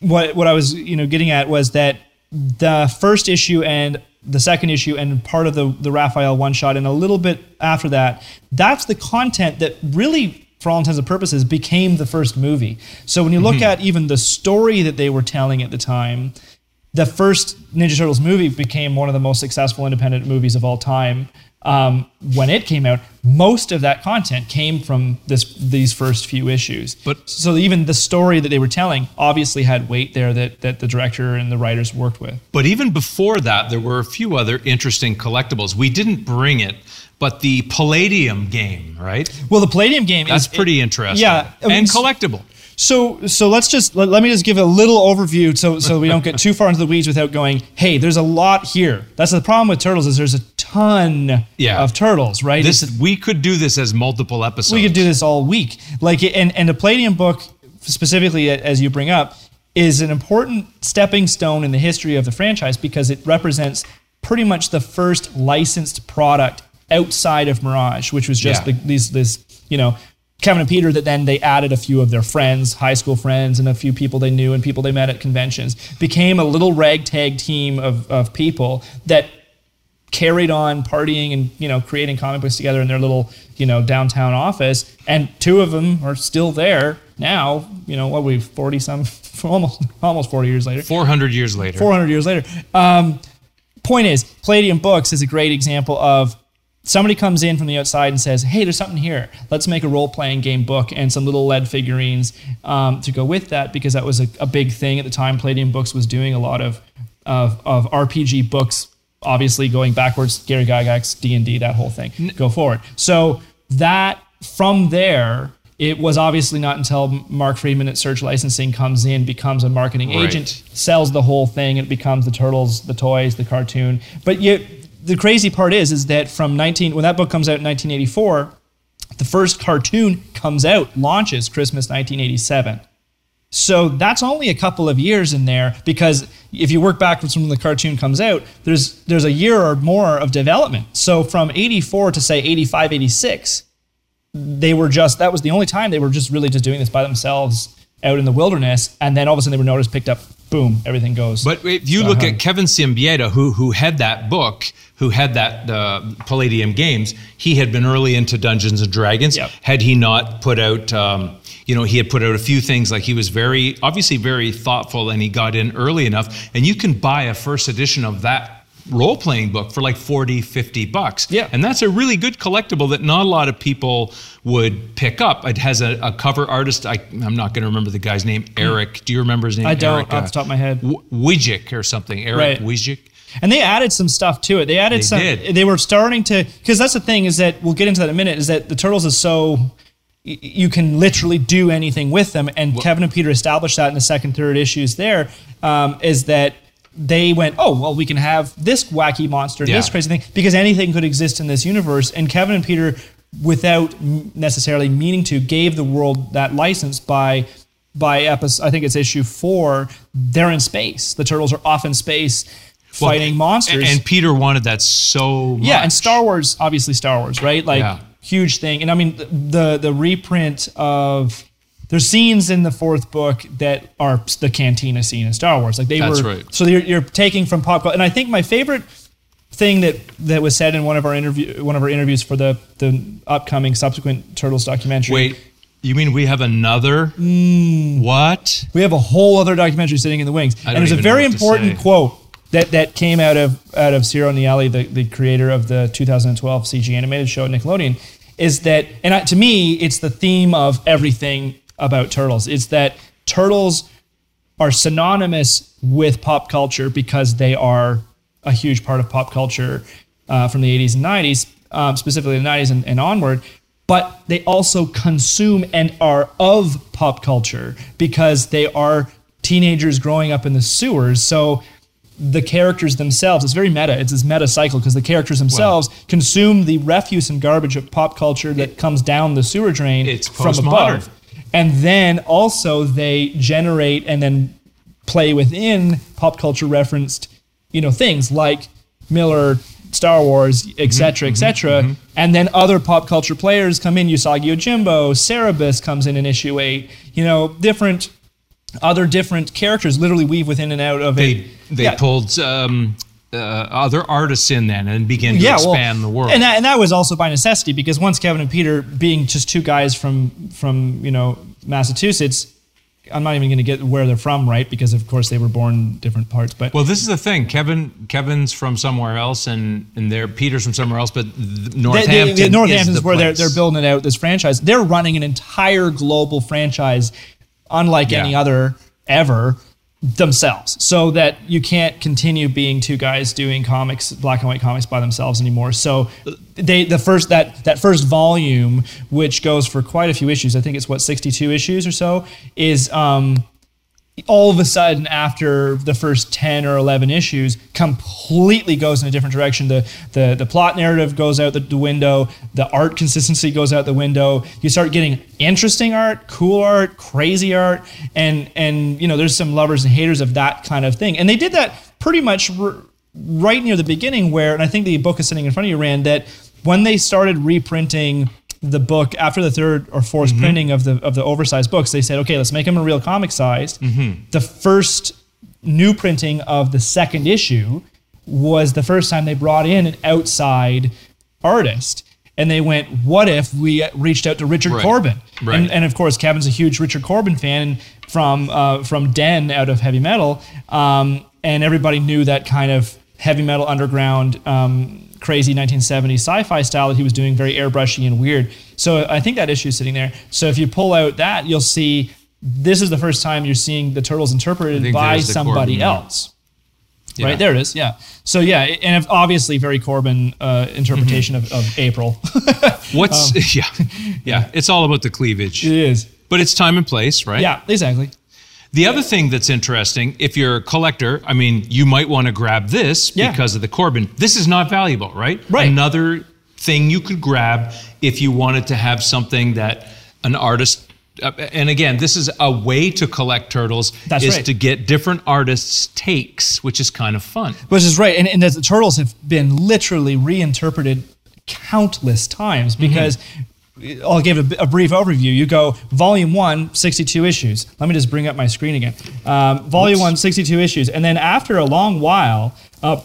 what what I was you know getting at was that the first issue and the second issue and part of the the Raphael one shot and a little bit after that that's the content that really for all intents and purposes became the first movie. So when you look mm-hmm. at even the story that they were telling at the time, the first Ninja Turtles movie became one of the most successful independent movies of all time. Um, when it came out, most of that content came from this these first few issues. But- so even the story that they were telling obviously had weight there that that the director and the writers worked with. But even before that, there were a few other interesting collectibles. We didn't bring it, but the Palladium game, right? Well, the Palladium game is. That's is pretty interesting. yeah, I mean, and collectible. So so let's just let, let me just give a little overview so so we don't get too far into the weeds without going, hey, there's a lot here. That's the problem with turtles is there's a ton Yeah. of turtles, right? This we could do this as multiple episodes. we could do this all week. Like and and the Palladium book specifically as you bring up is an important stepping stone in the history of the franchise because it represents pretty much the first licensed product outside of Mirage, which was just Yeah. the, these this you know Kevin and Peter that then they added a few of their friends, high school friends, and a few people they knew and people they met at conventions. Became a little ragtag team of, of people that carried on partying and you know creating comic books together in their little you know downtown office and two of them are still there now you know what we 40 some almost almost 40 years later 400 years later. 400 years later um, point is palladium books is a great example of somebody comes in from the outside and says hey there's something here. Let's make a role-playing game book and some little lead figurines um, to go with that because that was a, a big thing at the time. Palladium books was doing a lot of of, of rpg books obviously going backwards gary gygax d&d that whole thing. Go forward. So that from there it was obviously not until mark freedman at surge licensing comes in becomes a marketing Right. agent sells the whole thing and it becomes the turtles the toys the cartoon. But you the crazy part is is that from 19 when that book comes out in 1984 the first cartoon comes out launches christmas 1987 so that's only a couple of years in there because if you work backwards from when the cartoon comes out, there's there's a year or more of development. So from 84 to say 85, 86, they were just that was the only time they were just really just doing this by themselves out in the wilderness. And then all of a sudden they were noticed, picked up, boom, everything goes. But if you look at Kevin Siembieda, who who had that book, who had that uh, Palladium Games, he had been early into Dungeons and Dragons. Yep. Had he not put out, um, you know, he had put out a few things. Like he was very, obviously, very thoughtful, and he got in early enough. And you can buy a first edition of that role playing book for like 40 50 bucks Yeah. and that's a really good collectible that not a lot of people would pick up it has a, a cover artist I, i'm not going to remember the guy's name eric do you remember his name I don't Eric, off uh, the top of my head. W- Wujcik or something, Eric Right. Wujcik. And they added some stuff to it. They added They some. did. They were starting to because that's the thing is that we'll get into that in a minute. Is that the turtles is so you can literally do anything with them, and Kevin and Peter established that in the second, third issues. There um, is that they went, oh well, we can have this wacky monster, this crazy thing, because anything could exist in this universe. And Kevin and Peter, without necessarily meaning to, gave the world that license by by episode. I think it's issue four. They're in space. The turtles are off in space Well, fighting monsters. And, and Peter wanted that so much. Yeah, and Star Wars, obviously Star Wars, right? Like Yeah. huge thing. And I mean the the reprint of there's scenes in the fourth book that are the cantina scene in Star Wars. Like they That's were right. so you're, you're taking from pop culture. And I think my favorite thing that that was said in one of our interview one of our interviews for the the upcoming subsequent Turtles documentary. Wait, you mean we have another? Mm. What? We have a whole other documentary sitting in the wings. And there's a very important quote that, that came out of out of Ciro Nieli, the, the creator of the 2012 CG animated show at Nickelodeon, is that and I, to me it's the theme of everything about turtles. It's that turtles are synonymous with pop culture because they are a huge part of pop culture uh, from the 80s and 90s, um, specifically the 90s and, and onward. But they also consume and are of pop culture because they are teenagers growing up in the sewers. So the characters themselves, it's very meta. It's this meta cycle because the characters themselves consume the refuse and garbage of pop culture that comes down the sewer drain It's from above. And then also they generate and then play within pop culture referenced, you know, things like Miller, Star Wars, et mm-hmm, cetera, et mm-hmm, cetera. Mm-hmm. And then other pop culture players come in. Usagi Yojimbo, Cerebus comes in in issue eight. You know, different other different characters literally weave within and out of They it. they Yeah. pulled um, uh, other artists in then and begin to expand the world. And that, and that was also by necessity because once Kevin and Peter, being just two guys from from you know Massachusetts, I'm not even going to get where they're from, right? Because of course they were born in different parts. But well, this is the thing. Kevin Kevin's from somewhere else, and and they're Peter's from somewhere else, but they- Northampton. they- Northampton's is the where they're they're building out this franchise. They're running an entire global franchise, unlike Yeah. any other ever themselves. So that you can't continue being two guys doing comics, black and white comics by themselves anymore. So they the first that that first volume, which goes for quite a few issues, I think it's what 62 issues or so, is um all of a sudden after the first 10 or 11 issues completely goes in a different direction. The the, the plot narrative goes out the, the window. The art consistency goes out the window. You start getting interesting art cool art crazy art and and you know there's some lovers and haters of that kind of thing. And they did that pretty much r- right near the beginning where and i think the book is sitting in front of you rand that when they started reprinting the book after the third or 4th Mm-hmm. printing of the of the oversized books they said okay let's make them a real comic sized Mm-hmm. the first new printing of the second issue was the first time they brought in an outside artist and they went what if we reached out to richard Right. corbin Right. and, and of course kevin's a huge richard corbin fan from uh, from den out of heavy metal um, and everybody knew that kind of heavy metal underground um, crazy 1970s sci-fi style that he was doing very airbrushy and weird. So i think that issue is sitting there. So if you pull out that you'll see this is the first time you're seeing the turtles interpreted by somebody else. Yeah. right? There it is. Yeah. So yeah and obviously very corbin uh, interpretation Mm-hmm. of, of april. What's Um, yeah. Yeah? It's all about the cleavage, it is. But it's time and place, right? yeah exactly The other thing that's interesting, if you're a collector, I mean, you might want to grab this Yeah. because of the Corbin. This is not valuable, right? Right. Another thing you could grab if you wanted to have something that an artist. Uh, and again, this is a way to collect turtles That's is right. to get different artists' takes, which is kind of fun. Which is right. And, and the turtles have been literally reinterpreted countless times Mm-hmm. I'll give a, a brief overview. You go volume one, 62 issues. Let me just bring up my screen again. Um, volume one, 62 issues. And then after a long while, uh,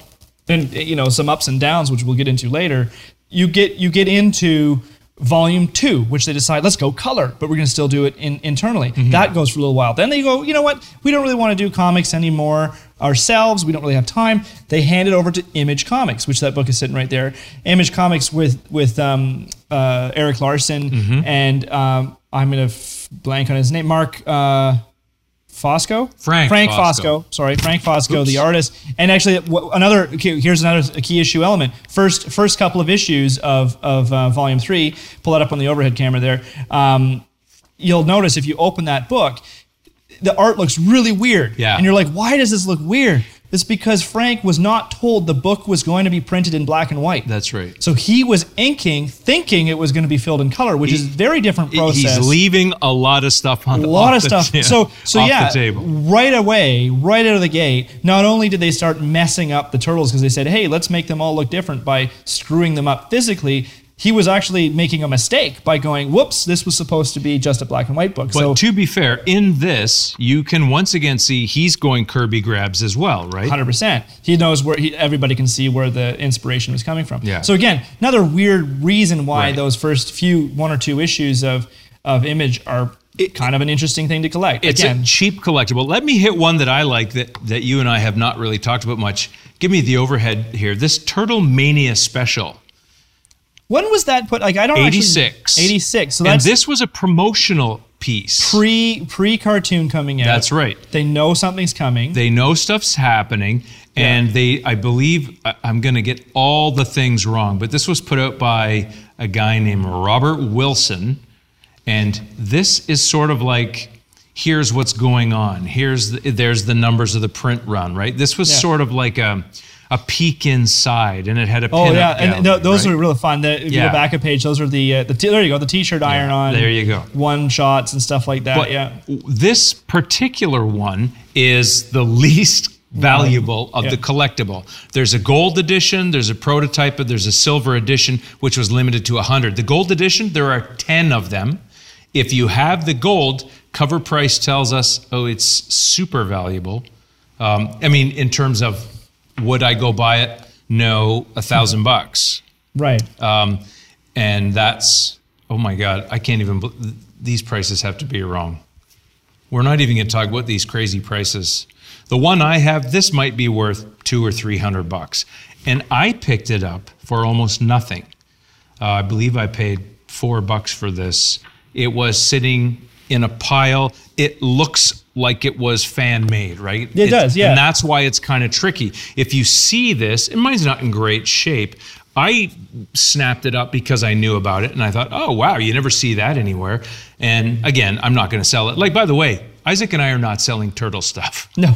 and you know, some ups and downs, which we'll get into later, you get you get into volume two, which they decide, let's go color, but we're going to still do it in, internally. That goes for a little while. Then they go, you know what? We don't really want to do comics anymore ourselves. We don't really have time. They hand it over to Image Comics, which that book is sitting right there. Image Comics with with um, uh, Erik Larsen and um, I'm going to f- blank on his name, Mark. Uh, Fosco, Frank Frank Fosco. Fosco. Sorry, Frank Fosco, Oops. the artist. And actually, w- another here's another key issue element. First, first couple of issues of of uh, Volume Three. Pull that up on the overhead camera there. Um, you'll notice if you open that book, the art looks really weird. Yeah. And you're like, why does this look weird? It's because Frank was not told the book was going to be printed in black and white. That's right. So he was inking, thinking it was going to be filled in color, which is a very different process. He's leaving a lot of stuff on the table. a lot of the- stuff. yeah, so so yeah, right away, right out of the gate. Not only did they start messing up the turtles because they said, "Hey, let's make them all look different by screwing them up physically." He was actually making a mistake by going, "Whoops, this was supposed to be just a black and white book." But so to be fair, in this, you can once again see he's going Kirby grabs as well, right? Hundred percent. He knows where he, everybody can see where the inspiration was coming from. Yeah. So again, another weird reason why Right. those first few one or two issues of of Image are kind of an interesting thing to collect. It's again, a cheap collectible. Let me hit one that I like that, that you and I have not really talked about much. Give me the overhead here. This Turtle Mania special. When was that put? Like I don't. actually- 86. 86. So and this was a promotional piece. pre pre cartoon coming out. That's right. They know something's coming. They know stuff's happening, and they, I believe, I- I'm going to get all the things wrong, but this was put out by a guy named Robert Wilson, and this is sort of like. Here's what's going on. Here's the, there's the numbers of the print run, right? This was Yeah. sort of like a, a peek inside, and it had a Oh yeah, and gallery, th- those right? are really fun. The, if you go back a page, those are the uh, the t- there you go, the t-shirt iron on. there you go. One shots and stuff like that. But yeah. this particular one is the least valuable of Yeah. the collectible. There's a gold edition, there's a prototype, there's a silver edition, which was limited to 100. The gold edition, there are 10 of them. If you have the gold, CovrPrice tells us, oh, it's super valuable. Um, I mean, in terms of would I go buy it? No, a thousand bucks. Right. Um, and that's oh my god, I can't even. These prices have to be wrong. We're not even going to talk about these crazy prices. The one I have, this might be worth two or three hundred bucks, and I picked it up for almost nothing. Uh, I believe I paid four bucks for this. It was sitting in a pile. It looks like it was fan made, right? It does, yeah. And that's why it's kind of tricky. If you see this, and mine's not in great shape. I snapped it up because I knew about it and I thought, oh, wow, you never see that anywhere. And again, I'm not going to sell it. Like, by the way, Isaac and I are not selling turtle stuff No.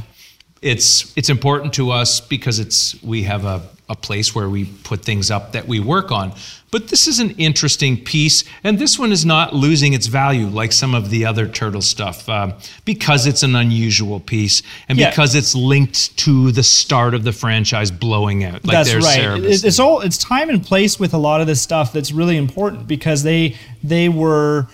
it's it's important to us because it's we have a, a place where we put things up that we work on but this is an interesting piece and this one is not losing its value like some of the other turtle stuff um, because it's an unusual piece and Yeah. because it's linked to the start of the franchise blowing out like that's right. Cerebus it's all it's time and place with a lot of this stuff that's really important because they they were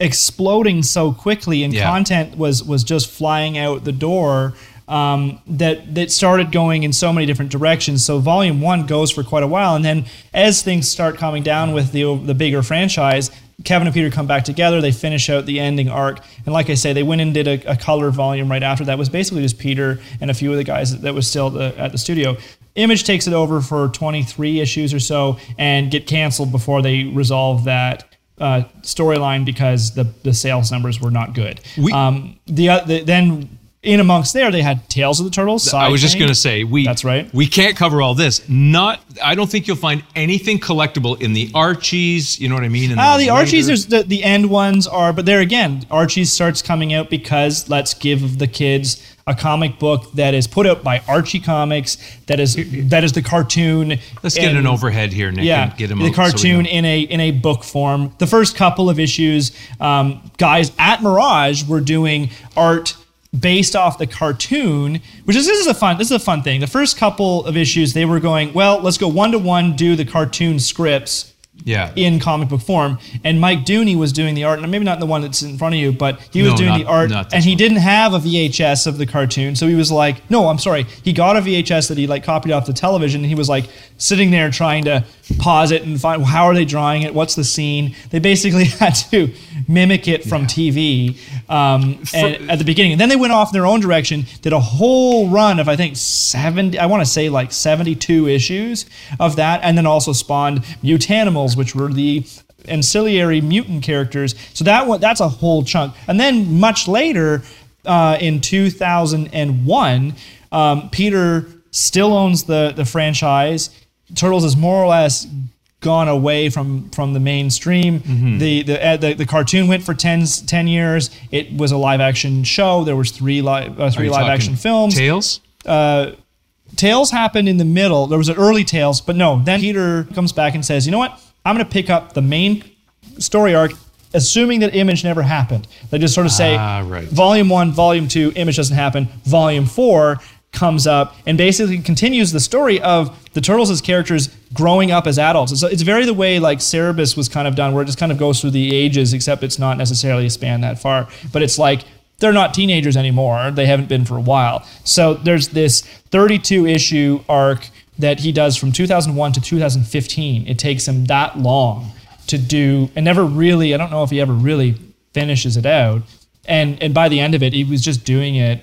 exploding so quickly and Yeah. content was was just flying out the door um, that that started going in so many different directions. So volume one goes for quite a while, and then as things start calming down with the the bigger franchise. Kevin and Peter come back together. They finish out the ending arc, and like I say, they went and did a, a color volume right after that. It was basically just Peter and a few of the guys that, was still the, at the studio. Image takes it over for 23 issues or so and get canceled before they resolve that uh, storyline because the, the sales numbers were not good. We- um, the, uh, the then in amongst there they had Tales of the Turtles. I was just going to say we That's right. We can't cover all this. Not I don't think you'll find anything collectible in the Archies, you know what I mean? Ah, those the Archies, there's the, the end ones are, but there again, Archies starts coming out because let's give the kids a comic book that is put out by Archie Comics. That is that is the cartoon. Let's get an overhead here, Nick, Yeah, and get him the so cartoon know. in a in a book form. The first couple of issues, um, guys at Mirage were doing art based off the cartoon, which is this is a fun this is a fun thing. The first couple of issues, they were going well. Let's go one to one, do the cartoon scripts Yeah. in comic book form. And Mike Dooney was doing the art, and maybe not the one that's in front of you, but he was No, doing not- the art, and he one. didn't have a VHS of the cartoon, so he was like, "No, I'm sorry." He got a VHS that he like copied off the television, and he was like sitting there trying to pause it and find how are they drawing it, what's the scene. They basically had to mimic it from TV um, and, at the beginning, and then they went off in their own direction, did a whole run of I think seventy, I want to say like seventy-two issues of that, and then also spawned Mutanimals, which were the ancillary mutant characters. So that one, that's a whole chunk. And then much later, uh, in 2001, um, Peter still owns the the franchise. Turtles is more or less gone away from from the mainstream. The, the uh, the the cartoon went for 10, 10 years. It was a live action show. There was three live uh, three live action films. Tails. Tails happened in the middle. There was an early Tails, but no. Then Peter comes back and says, "You know what? I'm going to pick up the main story arc." Assuming that Image never happened, they just sort of say, Ah, right. Volume one, Volume two, Image doesn't happen. Volume four comes up and basically continues the story of the Turtles as characters growing up as adults. So it's very the way like Cerebus was kind of done, where it just kind of goes through the ages, except it's not necessarily a span that far. But it's like they're not teenagers anymore. They haven't been for a while. So there's this 32 issue arc that he does from 2001 to 2015. It takes him that long to do, and never really, I don't know if he ever really finishes it out. And and by the end of it, he was just doing it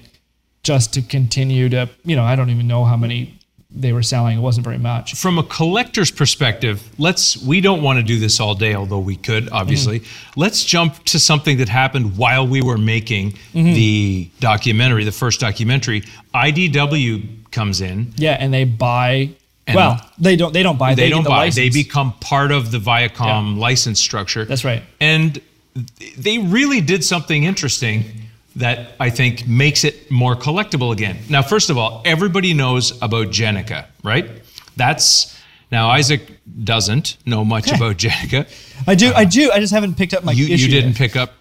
just to continue to, you know, I don't even know how many they were selling. It wasn't very much. From a collector's perspective, let's we don't want to do this all day, although we could, obviously. Mm-hmm. Let's jump to something that happened while we were making mm-hmm. the documentary, the first documentary. IDW comes in. Yeah, and they buy. And- well, they don't. They don't buy. They, They, don't the buy. License. They become part of the Viacom license structure. That's right. And they really did something interesting that I think makes it more collectible again. Now, first of all, everybody knows about Jennika, right? That's now Isaac doesn't know much about Jennika. I do. I do. I just haven't picked up my You, issue. you didn't yet. pick up.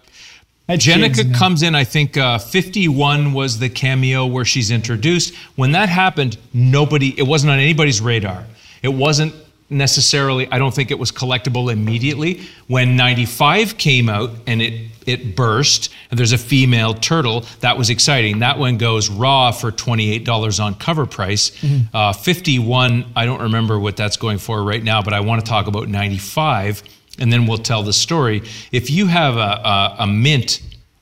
Kids Jennika comes in, I think uh, 51 was the cameo where she's introduced. When that happened, nobody, it wasn't on anybody's radar. It wasn't necessarily, I don't think it was collectible immediately. When 95 came out and it, it burst, and there's a female turtle, that was exciting. That one goes raw for $28 on CovrPrice. Mm-hmm. Uh, 51, I don't remember what that's going for right now, but I want to talk about 95 and then we'll tell the story. If you have a, a, a mint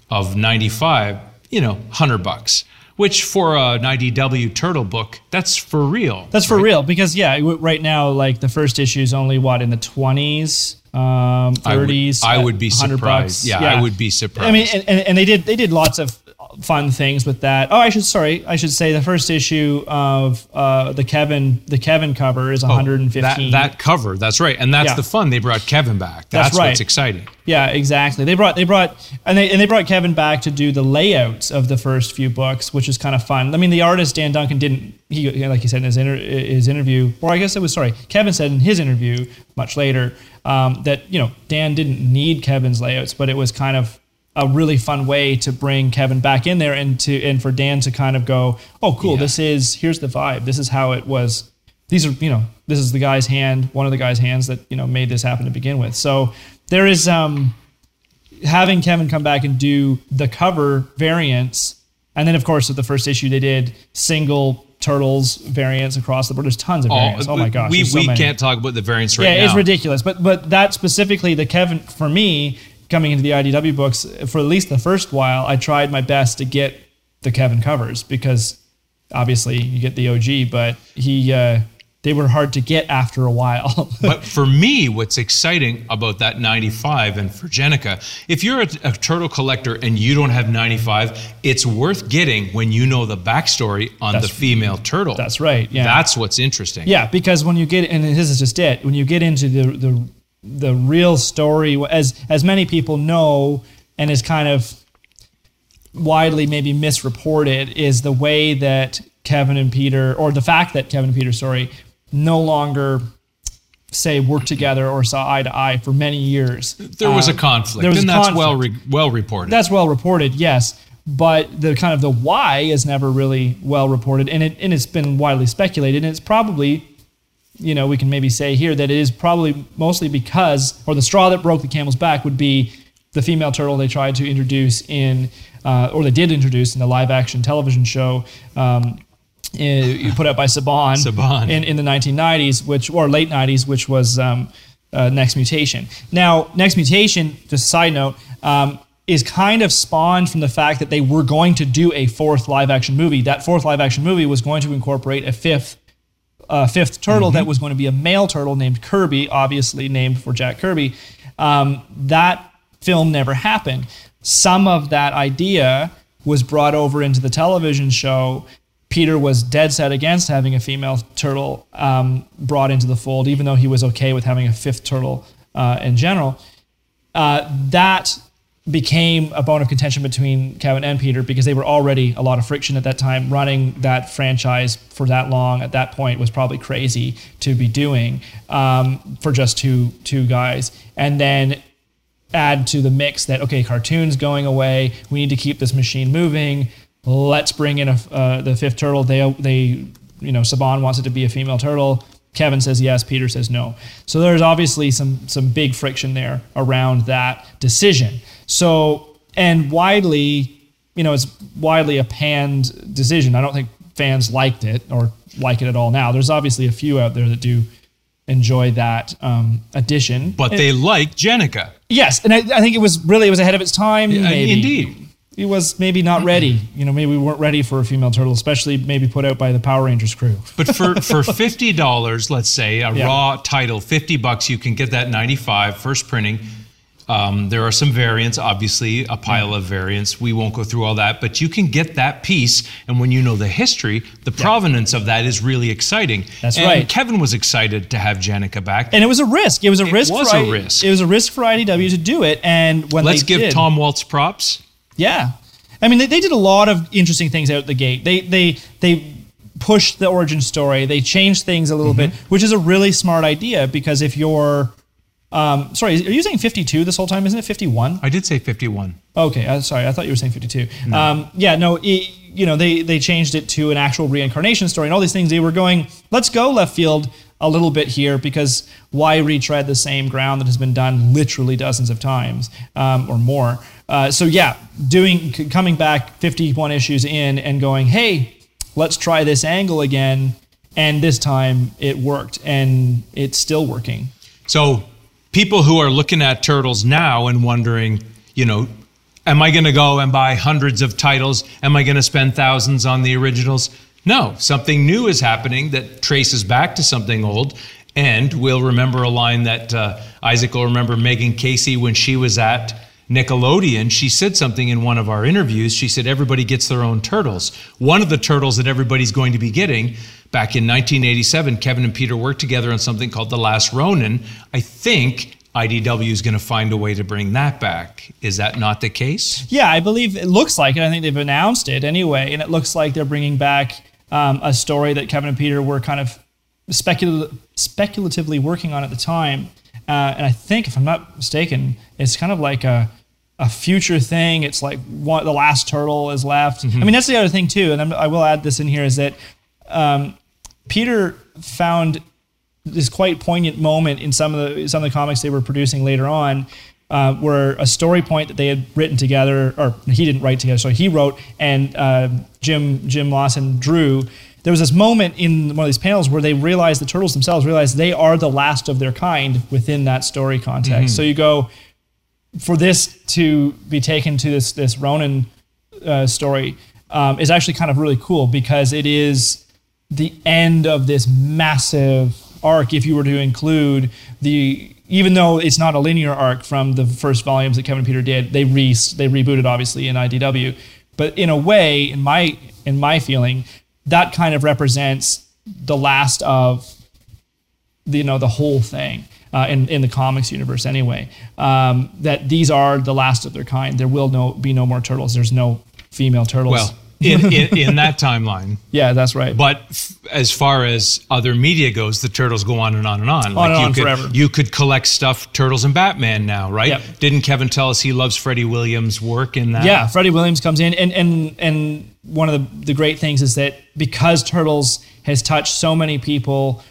of 95, you know, 100 bucks, which for an IDW turtle book, that's for real. That's for real because yeah, right now like the first issue is only what in the twenties, um, I would-. I would be surprised. Yeah, I would be surprised. I mean, and, and, and they did they did lots of fun things with that. Oh, I should sorry, I should say the first issue of uh, the Kevin the Kevin cover is one hundred and Oh, that, that cover, that's right. And that's Yeah. the fun. They brought Kevin back. That's, That's right. what's exciting. Yeah, exactly. They brought they brought and they and they brought Kevin back to do the layouts of the first few books, which is kind of fun. I mean, the artist Dan Duncan didn't he like he said in his inter, his interview, or I guess it was sorry, Kevin said in his interview much later um, that you know Dan didn't need Kevin's layouts, but it was kind of a really fun way to bring Kevin back in there and to and for Dan to kind of go, oh cool, Yeah. this is here's the vibe. This is how it was these are you know this is the guy's hand one of the guy's hands that you know made this happen to begin with so there is um having kevin come back and do the cover variants and then of course with the first issue they did single turtles variants across the board there's tons of variants oh, my gosh We, so we many. can't talk about the variants right yeah now. Yeah, it's ridiculous but but that specifically the kevin for me coming into the idw books for at least the first while i tried my best to get the kevin covers because obviously you get the og but he uh they were hard to get after a while But for me, what's exciting about that 95 and for Jennika, if you're a, a turtle collector and you don't have 95, it's worth getting when you know the backstory on the female turtle. that's right yeah That's what's interesting. Yeah, because when you get and this is just it. When you get into the the the real story, as as many people know, and is kind of widely maybe misreported, is the way that Kevin and Peter, or the fact that Kevin and Peter, sorry, no longer say work together or saw eye to eye for many years. There was a um, conflict, there was and a that's conflict. well re- well reported. That's well reported, yes. But the kind of the why is never really well reported, and it and it's been widely speculated, and it's probably, you know, we can maybe say here that it is probably mostly because, or the straw that broke the camel's back would be the female turtle they tried to introduce in, uh, or they did introduce in the live action television show. Um, eh, put out by Saban, Saban. in, in the 1990s, which or late 90s, which was um, uh, Next Mutation. Now, Next Mutation, just a side note, um, is kind of spawned from the fact that they were going to do a fourth live action movie. That fourth live action movie was going to incorporate a fifth uh, fifth turtle that was going to be a male turtle named Kirby, obviously named for Jack Kirby. Um, that film never happened. Some of that idea was brought over into the television show, Peter was dead set against having a female turtle um, brought into the fold, even though he was okay with having a fifth turtle uh, in general. Uh, that became a bone of contention between Kevin and Peter because they were already a lot of friction at that time. Running that franchise for that long at that point was probably crazy to be doing um, for just two two guys. And then add to the mix that okay, cartoons going away. We need to keep this machine moving. Let's bring in a, uh, the fifth turtle. They they you know Saban wants it to be a female turtle. Kevin says yes, Peter says no. So there's obviously some some big friction there around that decision. So and widely, you know, it's widely a panned decision. I don't think fans liked it or like it at all now. There's obviously a few out there that do enjoy that um, addition. But they like Jennika. Yes, and I, I, think it was really it was ahead of its time. Yeah, maybe. Indeed. It was maybe not ready. You know, maybe we weren't ready for a female turtle, especially maybe put out by the Power Rangers crew. But for, for fifty dollars, let's say a Yeah. raw title, fifty bucks, you can get that 95 first printing. Um, there are some variants, obviously, a pile of variants. We won't go through all that, but you can get that piece. And when you know the history, the provenance of that is really exciting. That's and right. Kevin was excited to have Jennika back. And it was a risk. It was a risk. It was for a I- risk. It was a risk for IDW to do it. And when Let's give did, Tom Waltz props. Yeah, I mean they, they did a lot of interesting things out the gate. They they they pushed the origin story. They changed things a little bit, which is a really smart idea because if you're um, sorry, are you saying 52 this whole time? Isn't it 51? I did say 51. Okay, uh, sorry, I thought you were saying 52. Um, yeah, no, it, you know, they they changed it to an actual reincarnation story and all these things. They were going, let's go left field a little bit here because why retread the same ground that has been done literally dozens of times um, or more? Uh, so yeah, doing coming back 51 issues in and going, hey, let's try this angle again, and this time it worked and it's still working. So, people who are looking at turtles now and wondering, you know, am I going to go and buy hundreds of titles? Am I going to spend thousands on the originals? No, something new is happening that traces back to something old. And we'll remember a line that uh, Isaac will remember Megan Casey when she was at Nickelodeon. She said something in one of our interviews. She said, Everybody gets their own turtles. One of the turtles that everybody's going to be getting back in 1987, Kevin and Peter worked together on something called The Last Ronin. I think IDW is going to find a way to bring that back. Is that not the case? Yeah, I believe it looks like it. I think they've announced it anyway, and it looks like they're bringing back um, a story that Kevin and Peter were kind of specul- speculatively working on at the time. Uh, and I think, if I'm not mistaken, it's kind of like a a future thing. It's like one, the last turtle is left. I mean, that's the other thing too, and I'm, I will add this in here is that um, Peter found this quite poignant moment in some of the some of the comics they were producing later on, uh, where a story point that they had written together, or he didn't write together, so he wrote, and uh, Jim Jim Lawson drew. There was this moment in one of these panels where they realized the turtles themselves realized they are the last of their kind within that story context. So you go for this to be taken to this this Ronin uh, story um, is actually kind of really cool because it is the end of this massive arc. If you were to include the, even though it's not a linear arc from the first volumes that Kevin Peter did, they re they rebooted obviously in IDW, but in a way, in my in my feeling, that kind of represents the last of the, you know the whole thing uh, in in the comics universe anyway. Um, that these are the last of their kind. There will no be no more turtles. There's no female turtles. Well, in, in, in that timeline. yeah, that's right. But f- as far as other media goes, the turtles go on and on and on. On and you on could, forever. You could collect stuff, turtles and Batman now, right? Yep. Didn't Kevin tell us he loves Freddie Williams' work in that? yeah, Freddie Williams comes in, and and and one of the, the great things is that because Turtles has touched so many people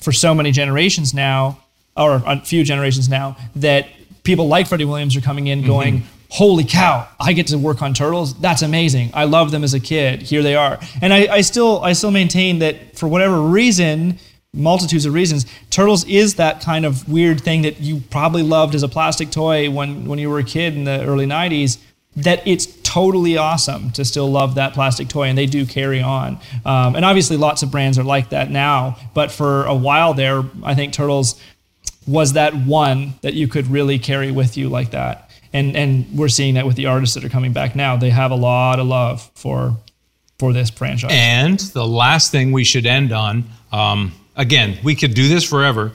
for so many generations now, or a few generations now, that people like Freddie Williams are coming in mm-hmm. going, "Holy cow! I get to work on Turtles. That's amazing. I loved them as a kid. Here they are." And I, I still I still maintain that for whatever reason. Multitudes of reasons. Turtles is that kind of weird thing that you probably loved as a plastic toy when, when you were a kid in the early 90s that it's totally awesome to still love that plastic toy, and they do carry on. Um, and obviously, lots of brands are like that now. But for a while there, I think Turtles was that one that you could really carry with you like that. And and we're seeing that with the artists that are coming back now. They have a lot of love for for this franchise. And the last thing we should end on, um, again, we could do this forever.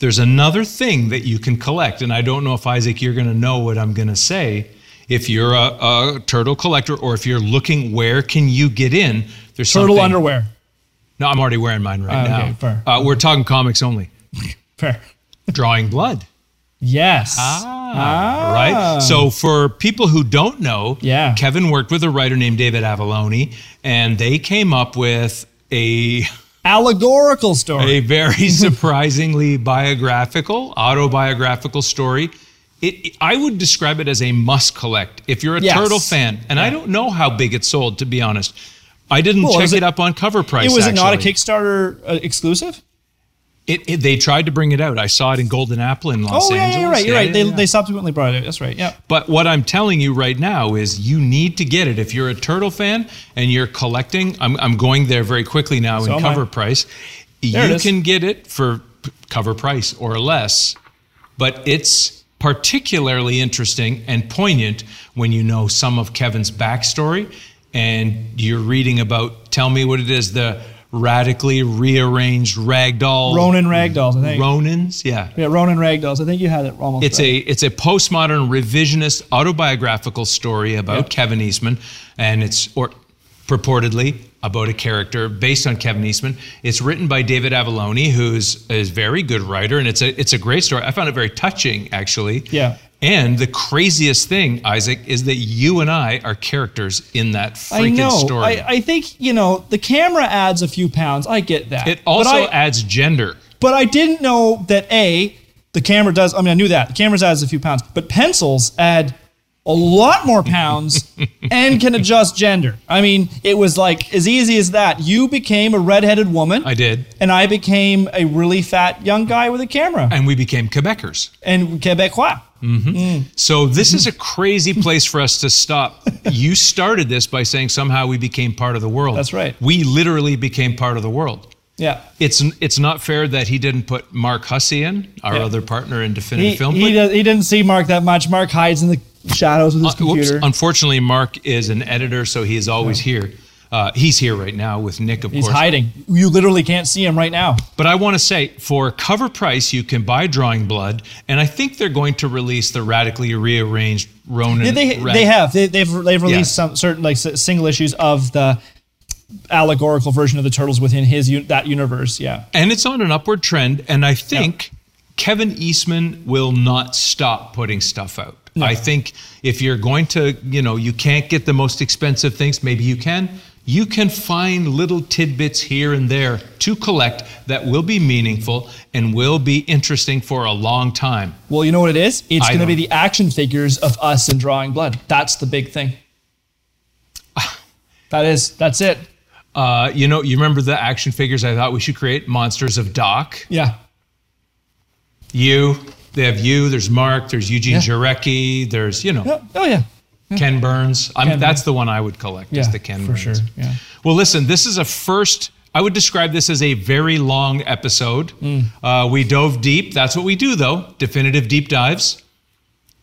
There's another thing that you can collect, and I don't know if Isaac, you're going to know what I'm going to say. If you're a, a turtle collector, or if you're looking, where can you get in? There's Turtle something- underwear. No, I'm already wearing mine right okay, now. fair. Uh, we're talking comics only. Fair. Drawing blood. Yes. Ah, right. So for people who don't know, Yeah. Kevin worked with a writer named David Avallone, and they came up with a Allegorical story. a very surprisingly biographical, autobiographical story. It, I would describe it as a must collect if you're a Yes. turtle fan. And I don't know how big it sold, to be honest. I didn't check it, it- up on CovrPrice. it was it not a. Kickstarter uh, exclusive? It, it- they tried to bring it out. I saw it in Golden Apple in Los oh yeah, Angeles. yeah, you're right. You're Yeah, right. yeah, they, yeah. they subsequently brought it. out. That's right. Yeah. But what I'm telling you right now is you need to get it. If you're a turtle fan and you're collecting, I'm, I'm going there very quickly now So in am I. cover price. There you can get it for cover price or less, but it's particularly interesting and poignant when you know some of Kevin's backstory and you're reading about, tell me what it is, the radically rearranged ragdoll. Ronin Ragdolls, I think. Ronins, yeah. yeah, Ronin Ragdolls. I think you had it almost. It's right. a it's a postmodern revisionist autobiographical story about Yeah. Kevin Eastman, and it's or purportedly about a character based on Kevin Eastman. It's written by David Avallone, who's is a very good writer, and it's a it's a great story. I found it very touching, actually. Yeah. And the craziest thing, Isaac, is that you and I are characters in that I freaking know. story. I, I think you know the camera adds a few pounds. I get that. it also I, adds gender. but I didn't know that a the camera does. I mean, I knew that the camera adds a few pounds, but pencils add a lot more pounds and can adjust gender. I mean, it was like as easy as that. You became a redheaded woman. I did, and I became a really fat young guy with a camera and we became Quebecers. and Quebecois. So this is a crazy place for us to stop. You started this by saying somehow we became part of the world. That's right. We literally became part of the world. Yeah. It's it's not fair that he didn't put Mark Hussey in, our Yeah. other partner in Definitive He, Film. he, does, he didn't see Mark that much. Mark hides in the shadows with his Uh, whoops. computer. Unfortunately, Mark is an editor, so he is always here. Uh, he's here right now with Nick, of He's course. He's hiding. You literally can't see him right now. But I want to say, for cover price, you can buy Drawing Blood, and I think they're going to release the radically rearranged Ronin. Yeah, they they have they, they've they've released Yeah. some certain like single issues of the allegorical version of the turtles within his that universe. Yeah. and it's on an upward trend. And I think Kevin Eastman will not stop putting stuff out. I think if you're going to, you know, you can't get the most expensive things, maybe you can. You can find little tidbits here and there to collect that will be meaningful and will be interesting for a long time. Well, you know what it is? It's going to be the action figures of us in drawing blood. That's the big thing. that is that's it. Uh, you know, you remember the action figures I thought we should create? Monsters of Doc. Yeah. You, they have you, there's Mark, there's Eugene Yeah. Jarecki, there's, you know. Oh yeah. Ken Burns. I'm, Ken that's Burns. the one I would collect. Yeah. is the Ken for Burns. sure. Yeah. Well, listen, this is a first. I would describe this as a very long episode. Hmm. Uh, we dove deep. That's what we do, though. Definitive deep dives.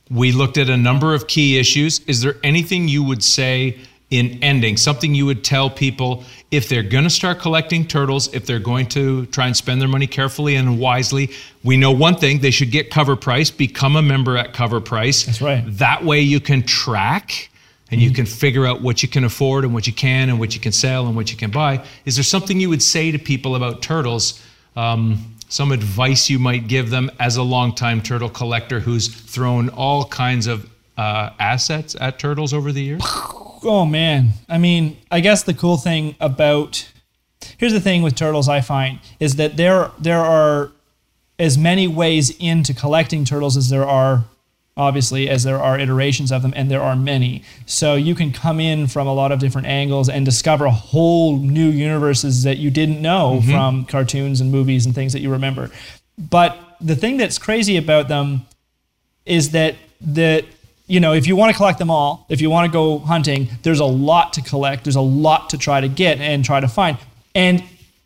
We looked at a number of key issues. Is there anything you would say in ending? Something you would tell people if they're going to start collecting turtles, if they're going to try and spend their money carefully and wisely? We know one thing: they should get CovrPrice. Become a member at CovrPrice. That's right. That way, you can track and you can figure out what you can afford and what you can and what you can sell and what you can buy. Is there something you would say to people about turtles? Um, some advice you might give them as a longtime turtle collector who's thrown all kinds of uh, assets at turtles over the years? Oh man. I mean, I guess the cool thing about here's the thing with turtles I find is that there there are as many ways into collecting turtles as there are obviously as there are iterations of them and there are many. So you can come in from a lot of different angles and discover whole new universes that you didn't know from cartoons and movies and things that you remember. But the thing that's crazy about them is that that you know if you want to collect them all if you want to go hunting there's a lot to collect there's a lot to try to get and try to find and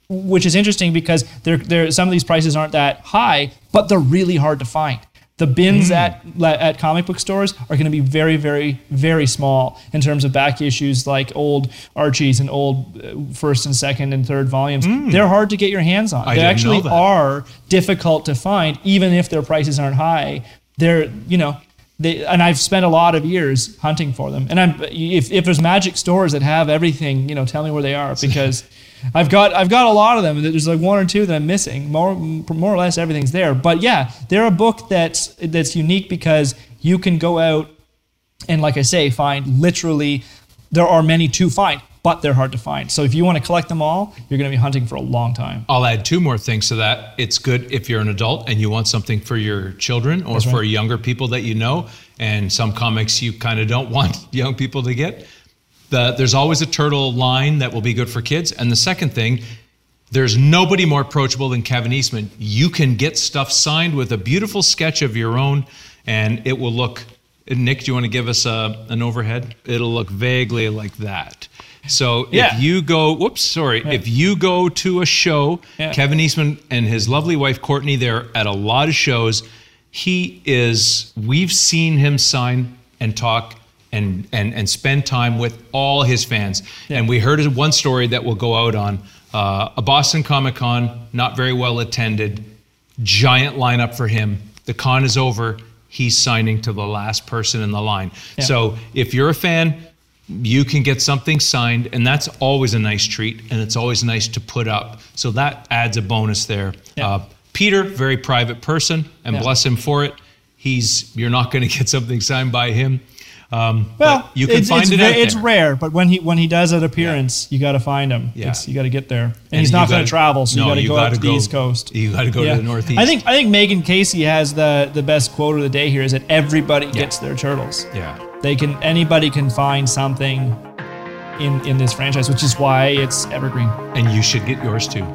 which is interesting because they're, they're, some of these prices aren't that high but they're really hard to find The bins at at comic book stores are going to be very, very, very small in terms of back issues like old Archies and old uh, first and second and third volumes. They're hard to get your hands on. I they actually are difficult to find, even if their prices aren't high. They're you know. They, and I've spent a lot of years hunting for them. And I'm if, if there's magic stores that have everything, you know, tell me where they are because I've got I've got a lot of them. There's like one or two that I'm missing. More more or less everything's there. But yeah, they're a book that's that's unique because you can go out and like I say, find literally there are many to find, but they're hard to find. So if you want to collect them all, you're going to be hunting for a long time. I'll add two more things to that. It's good if you're an adult and you want something for your children or for younger people that you know. And some comics you kind of don't want young people to get. The, there's always a turtle line that will be good for kids. And the second thing, there's nobody more approachable than Kevin Eastman. You can get stuff signed with a beautiful sketch of your own, and it will look. Nick, do you want to give us a, an overhead? It'll look vaguely like that. So Yeah. if you go, whoops, sorry, if you go to a show, Yeah. Kevin Eastman and his lovely wife Courtney, they're at a lot of shows. He is. We've seen him sign and talk and and and spend time with all his fans. And we heard one story that will go out on uh, a Boston Comic Con, not very well attended, giant lineup for him. The con is over. He's signing to the last person in the line. So if you're a fan, you can get something signed, and that's always a nice treat, and it's always nice to put up. So that adds a bonus there. Yeah. Uh, Peter, very private person, and Yeah. bless him for it. He's you're not going to get something signed by him. Um, Well, but you can it's, find it's it It's rare, but when he when he does an appearance, you got to find him. Yeah. It's, you got to get there, and, And he's not going gotta- travel, so no, you got to go up gotta to the go- East Coast. you gotta go to the Northeast. I think I think Megan Casey has the the best quote of the day here: is that everybody gets their turtles. Yeah. They can anybody can find something in in this franchise, which is why it's evergreen. And you should get yours too.